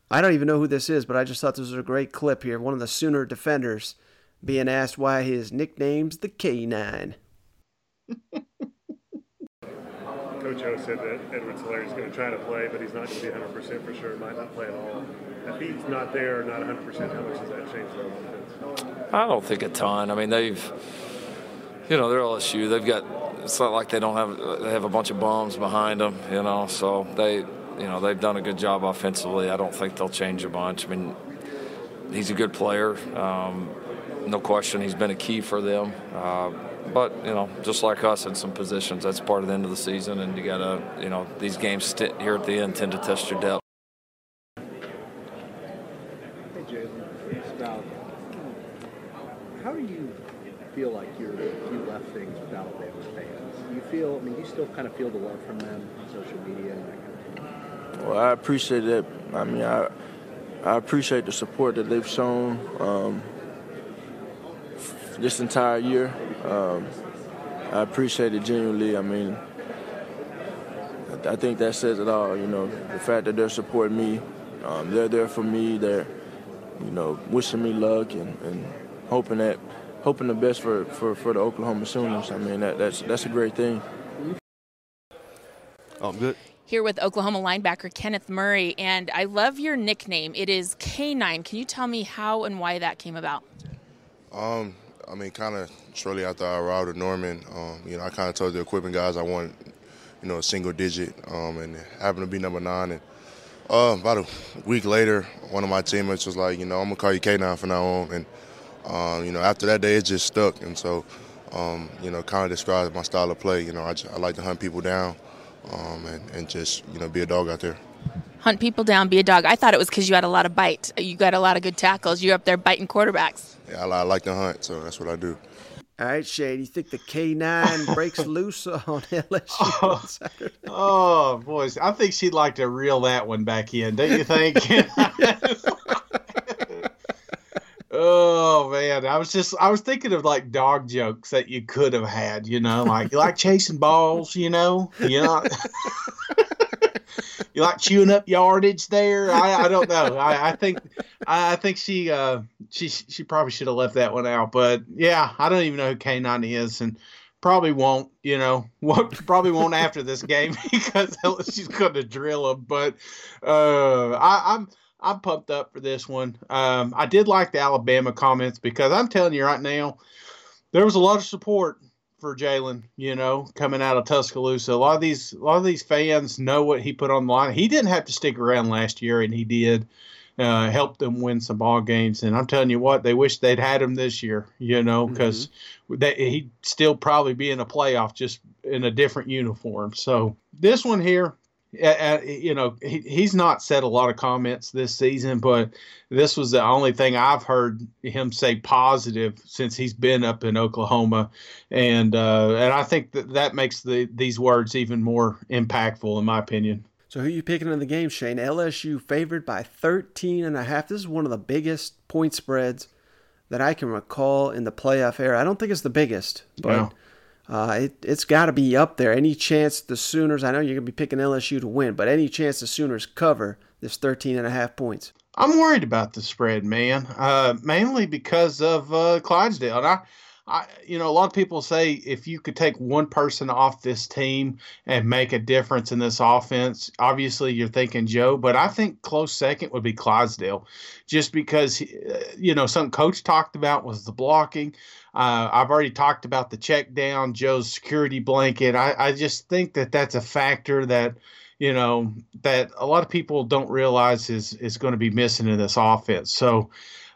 I don't even know who this is, but I just thought this was a great clip here. One of the Sooner defenders being asked why his nickname's the K9. Coach O said that Edwards Helaire is going to try to play, but he's not going to be 100% for sure. Might not play at all. If he's not there, not 100%, how much does that change their offense? I don't think a ton. I mean, they've, you know, they're LSU. They've got. It's not like they don't have. They have a bunch of bums behind them, you know. So they, you know, they've done a good job offensively. I don't think they'll change a bunch. I mean, he's a good player. Um, no question, he's been a key for them. Uh, but you know, just like us in some positions, that's part of the end of the season, and you gotta, you know, these games here at the end tend to test your depth. Hey Jalen, it's about how do you feel like you're you left things with Alabama fans? Do you feel? I mean, you still kind of feel the love from them on social media and that kind of thing? Well, I appreciate it. I mean, I I appreciate the support that they've shown. Um, this entire year. Um, I appreciate it genuinely. I mean, I think that says it all. You know, the fact that they're supporting me, um, they're there for me. They're, you know, wishing me luck and, and hoping that, hoping the best for, for, for the Oklahoma Sooners. I mean, that, that's that's a great thing. Oh, I'm good. Here with Oklahoma linebacker Kenneth Murray, and I love your nickname. It is K9. Can you tell me how and why that came about? Um, I mean, kind of shortly after I arrived at Norman, um, you know, I kind of told the equipment guys I want, you know, a single digit, um, and happened to be number nine. And uh, about a week later, one of my teammates was like, you know, I'm gonna call you K9 from now on. And um, you know, after that day, it just stuck. And so, um, you know, kind of describes my style of play. You know, I, I like to hunt people down, um, and, and just you know, be a dog out there hunt people down, be a dog. I thought it was because you had a lot of bite. You got a lot of good tackles. You're up there biting quarterbacks. Yeah, I, I like to hunt, so that's what I do. All right, Shane, you think the K9 breaks loose on LSU? Oh, oh, boys, I think she'd like to reel that one back in, don't you think? oh man, I was just I was thinking of like dog jokes that you could have had, you know, like you like chasing balls, you know, you know. You like chewing up yardage there? I, I don't know. I, I think I think she uh, she she probably should have left that one out. But yeah, I don't even know who K9 is, and probably won't. You know, probably won't after this game because she's going to drill him. But uh, I, I'm. I'm pumped up for this one. Um, I did like the Alabama comments because I'm telling you right now, there was a lot of support for Jalen, you know, coming out of Tuscaloosa. A lot of these a lot of these fans know what he put on the line. He didn't have to stick around last year and he did. Uh, help them win some ball games, and I'm telling you what, they wish they'd had him this year. You know, because mm-hmm. he'd still probably be in a playoff, just in a different uniform. So this one here, you know, he, he's not said a lot of comments this season, but this was the only thing I've heard him say positive since he's been up in Oklahoma, and uh, and I think that that makes the these words even more impactful, in my opinion. So who are you picking in the game, Shane? LSU favored by 13 and a half. This is one of the biggest point spreads that I can recall in the playoff era. I don't think it's the biggest, but. Yeah uh, it, it's got to be up there. Any chance the Sooners, I know you're going to be picking LSU to win, but any chance the Sooners cover this 13 and a half points? I'm worried about the spread, man, uh, mainly because of uh, Clydesdale. And I, I, you know, a lot of people say if you could take one person off this team and make a difference in this offense, obviously you're thinking Joe, but I think close second would be Clydesdale, just because, uh, you know, something coach talked about was the blocking. Uh, I've already talked about the check down, Joe's security blanket. I, I just think that that's a factor that, you know, that a lot of people don't realize is is going to be missing in this offense. So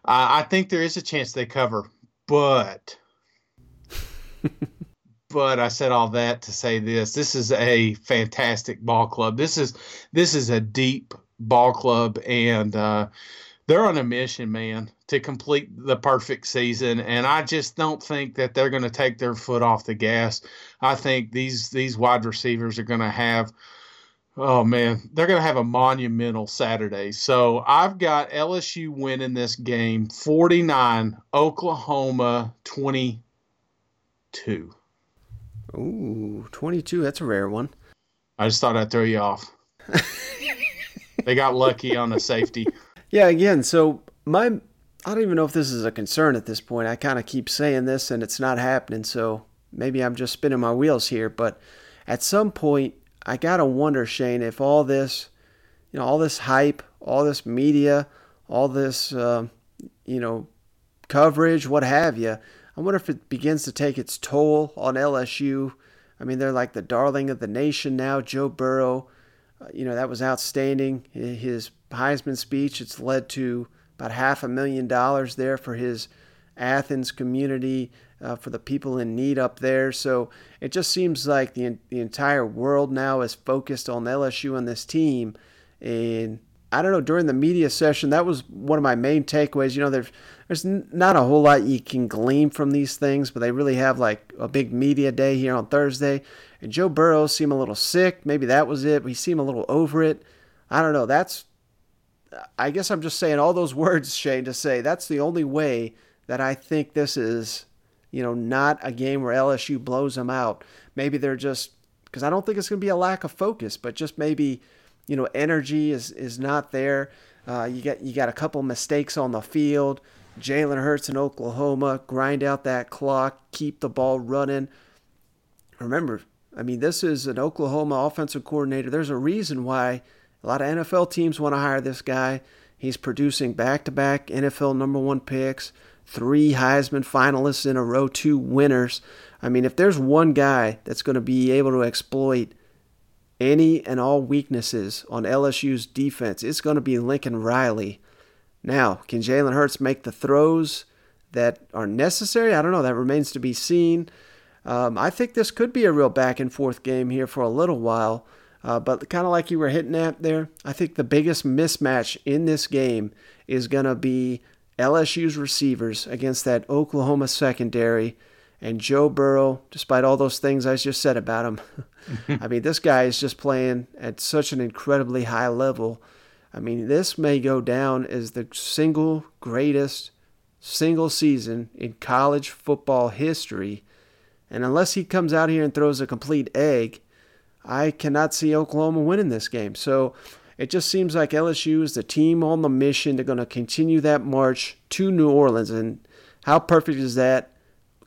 uh, I think there is a chance they cover, but. but I said all that to say this. This is a fantastic ball club. This is this is a deep ball club, and uh, they're on a mission, man, to complete the perfect season. And I just don't think that they're going to take their foot off the gas. I think these these wide receivers are going to have Oh man, they're gonna have a monumental Saturday. So I've got LSU winning this game, forty nine, Oklahoma twenty two. Ooh, 22. That's a rare one. I just thought I'd throw you off. they got lucky on the safety. Yeah, again, so my I don't even know if this is a concern at this point. I kind of keep saying this and it's not happening, so maybe I'm just spinning my wheels here, but at some point I got to wonder, Shane, if all this, you know, all this hype, all this media, all this uh, you know, coverage, what have you, I wonder if it begins to take its toll on LSU. I mean, they're like the darling of the nation now. Joe Burrow, uh, you know, that was outstanding. His Heisman speech, it's led to about half a million dollars there for his Athens community, uh, for the people in need up there. So it just seems like the, the entire world now is focused on LSU and this team. And I don't know, during the media session, that was one of my main takeaways. You know, there's, there's not a whole lot you can glean from these things, but they really have like a big media day here on Thursday. And Joe Burrow seemed a little sick. Maybe that was it. He seemed a little over it. I don't know. That's, I guess I'm just saying all those words, Shane, to say that's the only way that I think this is, you know, not a game where LSU blows them out. Maybe they're just, because I don't think it's going to be a lack of focus, but just maybe you know, energy is, is not there. Uh, you got you got a couple mistakes on the field. Jalen Hurts in Oklahoma grind out that clock, keep the ball running. Remember, I mean, this is an Oklahoma offensive coordinator. There's a reason why a lot of NFL teams want to hire this guy. He's producing back-to-back NFL number one picks, three Heisman finalists in a row, two winners. I mean, if there's one guy that's going to be able to exploit any and all weaknesses on LSU's defense. It's going to be Lincoln Riley. Now, can Jalen Hurts make the throws that are necessary? I don't know. That remains to be seen. Um, I think this could be a real back and forth game here for a little while. Uh, but kind of like you were hitting at there, I think the biggest mismatch in this game is going to be LSU's receivers against that Oklahoma secondary. And Joe Burrow, despite all those things I just said about him, I mean, this guy is just playing at such an incredibly high level. I mean, this may go down as the single greatest single season in college football history. And unless he comes out here and throws a complete egg, I cannot see Oklahoma winning this game. So it just seems like LSU is the team on the mission. They're going to continue that march to New Orleans. And how perfect is that?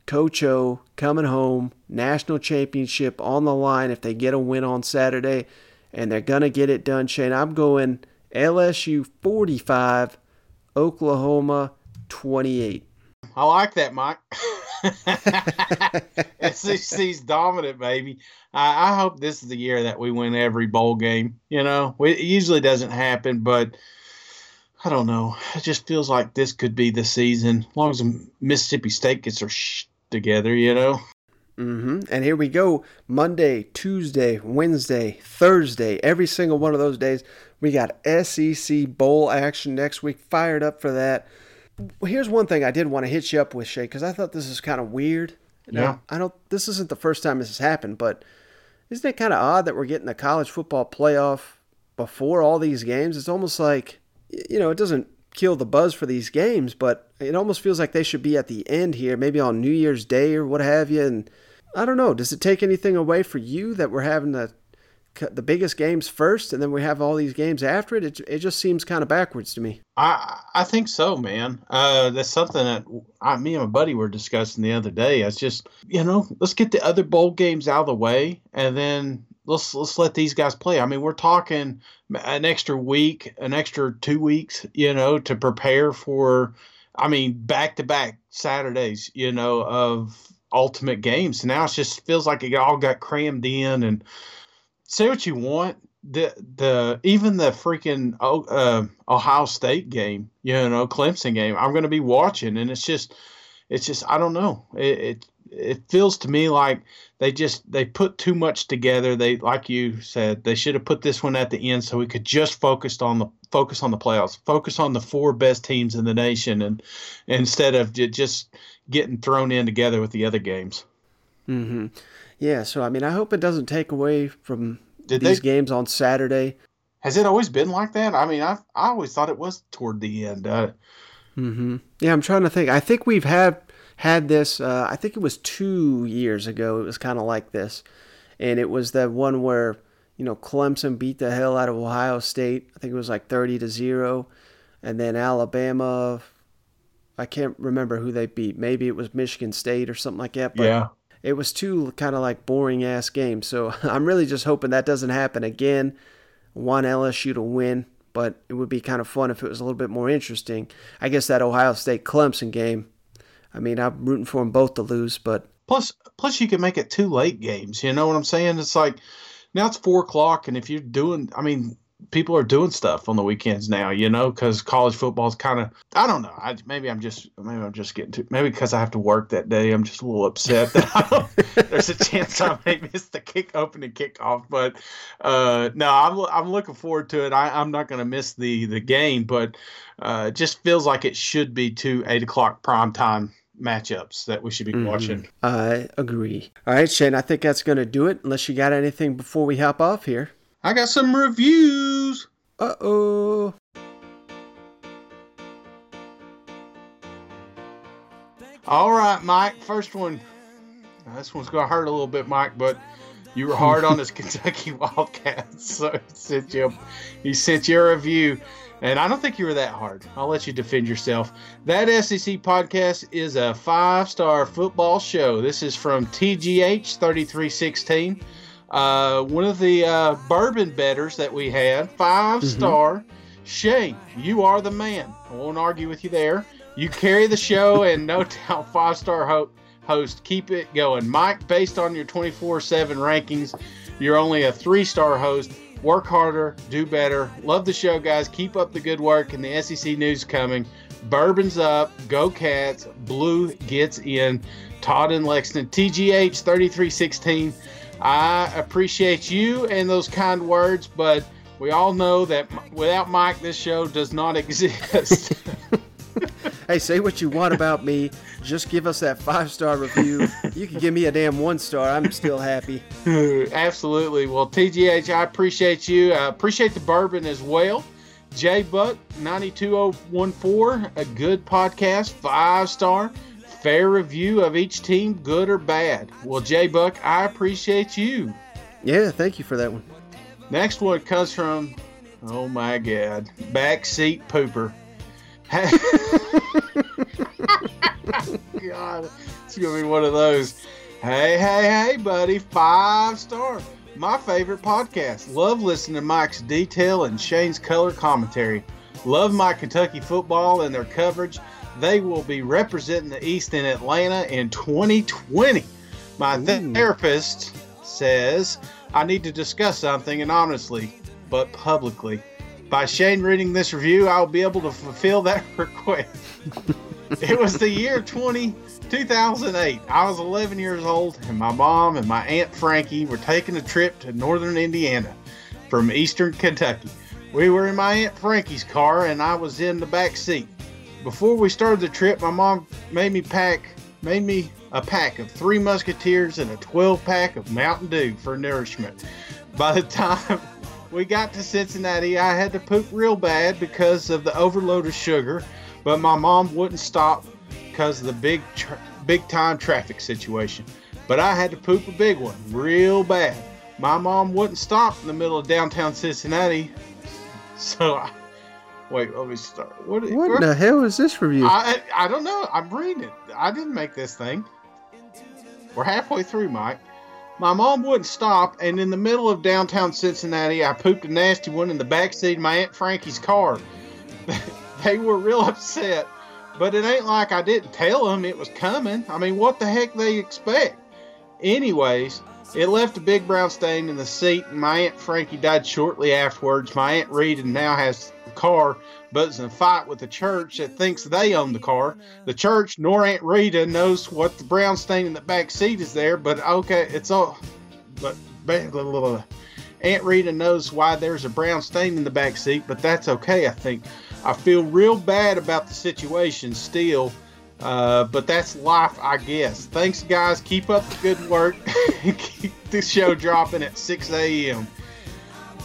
Coach O coming home, national championship on the line if they get a win on Saturday, and they're going to get it done, Shane. I'm going LSU 45, Oklahoma 28. I like that, Mike. SEC's dominant, baby. I, I, hope this is the year that we win every bowl game. You know, it usually doesn't happen, but I don't know. It just feels like this could be the season. As long as Mississippi State gets their sh- together, you know? Mm-hmm. And here we go Monday, Tuesday, Wednesday, Thursday, every single one of those days. We got SEC Bowl action next week. Fired up for that. Here's one thing I did want to hit you up with, Shay, because I thought this is kind of weird. Yeah. I don't. This isn't the first time this has happened, but isn't it kind of odd that we're getting the college football playoff before all these games? It's almost like, you know, it doesn't kill the buzz for these games, but it almost feels like they should be at the end here, maybe on New Year's Day or what have you. And I don't know, does it take anything away for you that we're having the the biggest games first and then we have all these games after it? It, it just seems kind of backwards to me. I I think so, man. Uh, that's something that I, me and my buddy were discussing the other day. It's just you know, let's get the other bowl games out of the way and then let's let's let these guys play. I mean, we're talking an extra week, an extra two weeks, you know, to prepare for. I mean, back to back Saturdays, you know, of ultimate games. Now it just feels like it all got crammed in. And say what you want, the the even the freaking uh, Ohio State game, you know, Clemson game, I'm going to be watching, and it's just, it's just, I don't know, it, it it feels to me like they just they put too much together. They like you said they should have put this one at the end so we could just focus on the focus on the playoffs, focus on the four best teams in the nation, and instead of just getting thrown in together with the other games. Hmm. Yeah. So I mean, I hope it doesn't take away from Did these they- games on Saturday. Has it always been like that? I mean, I I always thought it was toward the end. Uh, hmm Yeah, I'm trying to think. I think we've had had this. Uh, I think it was two years ago. It was kind of like this, and it was that one where you know Clemson beat the hell out of Ohio State. I think it was like thirty to zero, and then Alabama. I can't remember who they beat. Maybe it was Michigan State or something like that. But Yeah. It was two kind of like boring ass games. So I'm really just hoping that doesn't happen again. Want LSU to win, but it would be kind of fun if it was a little bit more interesting. I guess that Ohio State Clemson game. I mean, I'm rooting for them both to lose, but plus, plus you can make it two late games. You know what I'm saying? It's like now it's four o'clock, and if you're doing, I mean, people are doing stuff on the weekends now. You know, because college football's kind of, I don't know. I maybe I'm just maybe I'm just getting too maybe because I have to work that day. I'm just a little upset that there's a chance I may miss the kick opening kickoff. But uh, no, I'm I'm looking forward to it. I, I'm not going to miss the the game, but uh, it just feels like it should be two eight o'clock prime time matchups that we should be watching. I agree. All right, Shane, I think that's going to do it, unless you got anything before we hop off here. I got some reviews. Uh oh. All right, Mike. First one. Now, This one's gonna hurt a little bit, Mike, but you were hard on this Kentucky Wildcats, so he sent you he sent you a review, and I don't think you were that hard. I'll let you defend yourself. That SEC podcast is a five-star football show. This is from TGH thirty three sixteen. Uh, one of the uh, bourbon betters that we had, five star. Shane, you are the man. I won't argue with you there. You carry the show, and no doubt, five star ho- host. Keep it going. Mike, based on your 24 7 rankings, you're only a three star host. Work harder, do better. Love the show, guys. Keep up the good work, and the SEC news coming. Bourbon's up. Go Cats. Blue gets in. Todd and Lexington. TGH 3316. I appreciate you and those kind words, but we all know that without Mike, this show does not exist. Hey, say what you want about me. Just give us that five star review. You can give me a damn one star. I'm still happy. Absolutely. Well, TGH, I appreciate you. I appreciate the bourbon as well. J Buck 92014, a good podcast, five star, fair review of each team, good or bad. Well, J Buck, I appreciate you. Yeah, thank you for that one. Next one comes from, oh my God, backseat pooper. God, it's gonna be one of those. Hey, hey, hey, buddy, five star. My favorite podcast. Love listening to Mike's detail and Shane's color commentary. Love my Kentucky football and their coverage. They will be representing the East in Atlanta in 2020. My therapist says I need to discuss something and honestly, but publicly. By Shane reading this review, I'll be able to fulfill that request. it was the year 20, 2008. I was 11 years old, and my mom and my Aunt Frankie were taking a trip to northern Indiana from eastern Kentucky. We were in my Aunt Frankie's car, and I was in the back seat. Before we started the trip, my mom made me pack, made me a pack of three Musketeers and a 12 pack of Mountain Dew for nourishment. By the time we got to Cincinnati, I had to poop real bad because of the overload of sugar, but my mom wouldn't stop because of the big, tra- big time traffic situation. But I had to poop a big one, real bad. My mom wouldn't stop in the middle of downtown Cincinnati, so I, wait, let me start. What, What the hell is this review? I I don't know. I'm reading it. I didn't make this thing. We're halfway through, Mike. My mom wouldn't stop, and in the middle of downtown Cincinnati, I pooped a nasty one in the backseat of my Aunt Frankie's car. they were real upset, but it ain't like I didn't tell them it was coming. I mean, what the heck they expect? Anyways, it left a big brown stain in the seat, and my Aunt Frankie died shortly afterwards. My Aunt Rita now has the car, but it's in a fight with the church that thinks they own the car. The church nor Aunt Rita knows what the brown stain in the back seat is there, but okay, it's all. But. Aunt Rita knows why there's a brown stain in the back seat, but that's okay, I think. I feel real bad about the situation still, uh, but that's life, I guess. Thanks, guys. Keep up the good work. Keep the show dropping at 6 a.m.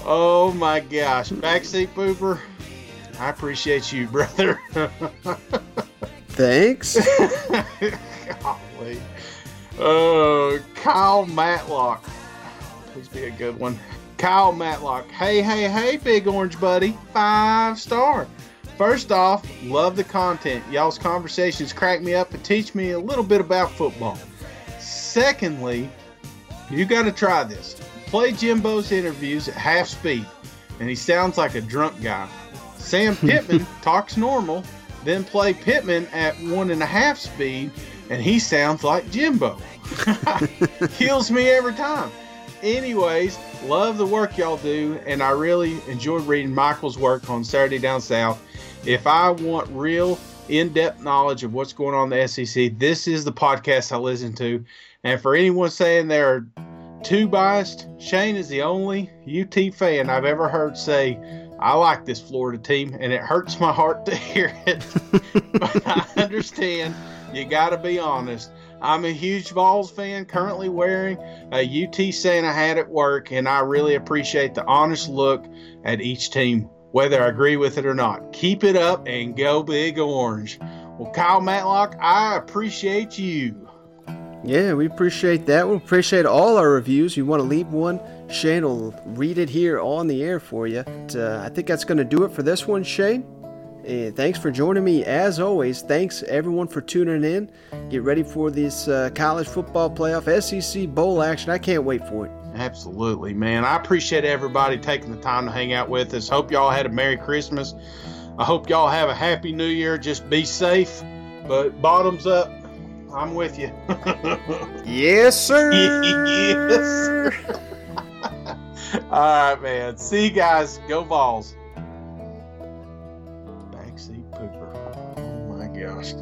Oh my gosh, backseat pooper. I appreciate you, brother. Thanks. Golly. Oh, Kyle Matlock. Please be a good one. Kyle Matlock. Hey, hey, hey, big orange buddy. Five star. First off, love the content. Y'all's conversations crack me up and teach me a little bit about football. Secondly, you got to try this. Play Jimbo's interviews at half speed, and he sounds like a drunk guy. Sam Pittman talks normal, then play Pittman at one and a half speed, and he sounds like Jimbo. Kills me every time. Anyways, love the work y'all do, and I really enjoyed reading Michael's work on Saturday Down South. If I want real in-depth knowledge of what's going on in the SEC, this is the podcast I listen to. And for anyone saying they're too biased, Shane is the only UT fan I've ever heard say, I like this Florida team, and it hurts my heart to hear it. but I understand you got to be honest. I'm a huge Vols fan, currently wearing a UT Santa hat at work, and I really appreciate the honest look at each team, whether I agree with it or not. Keep it up and go big orange. Well, Kyle Matlock, I appreciate you. Yeah, we appreciate that. We appreciate all our reviews. You want to leave one, Shane will read it here on the air for you. But, uh, I think that's going to do it for this one, Shane. And thanks for joining me as always. Thanks everyone for tuning in. Get ready for this uh, college football playoff SEC bowl action. I can't wait for it. Absolutely, man. I appreciate everybody taking the time to hang out with us. Hope y'all had a Merry Christmas. I hope y'all have a Happy New Year. Just be safe. But bottoms up. I'm with you. yes, sir. yes. All right, man. See you guys. Go balls. Backseat pooper. Oh my gosh.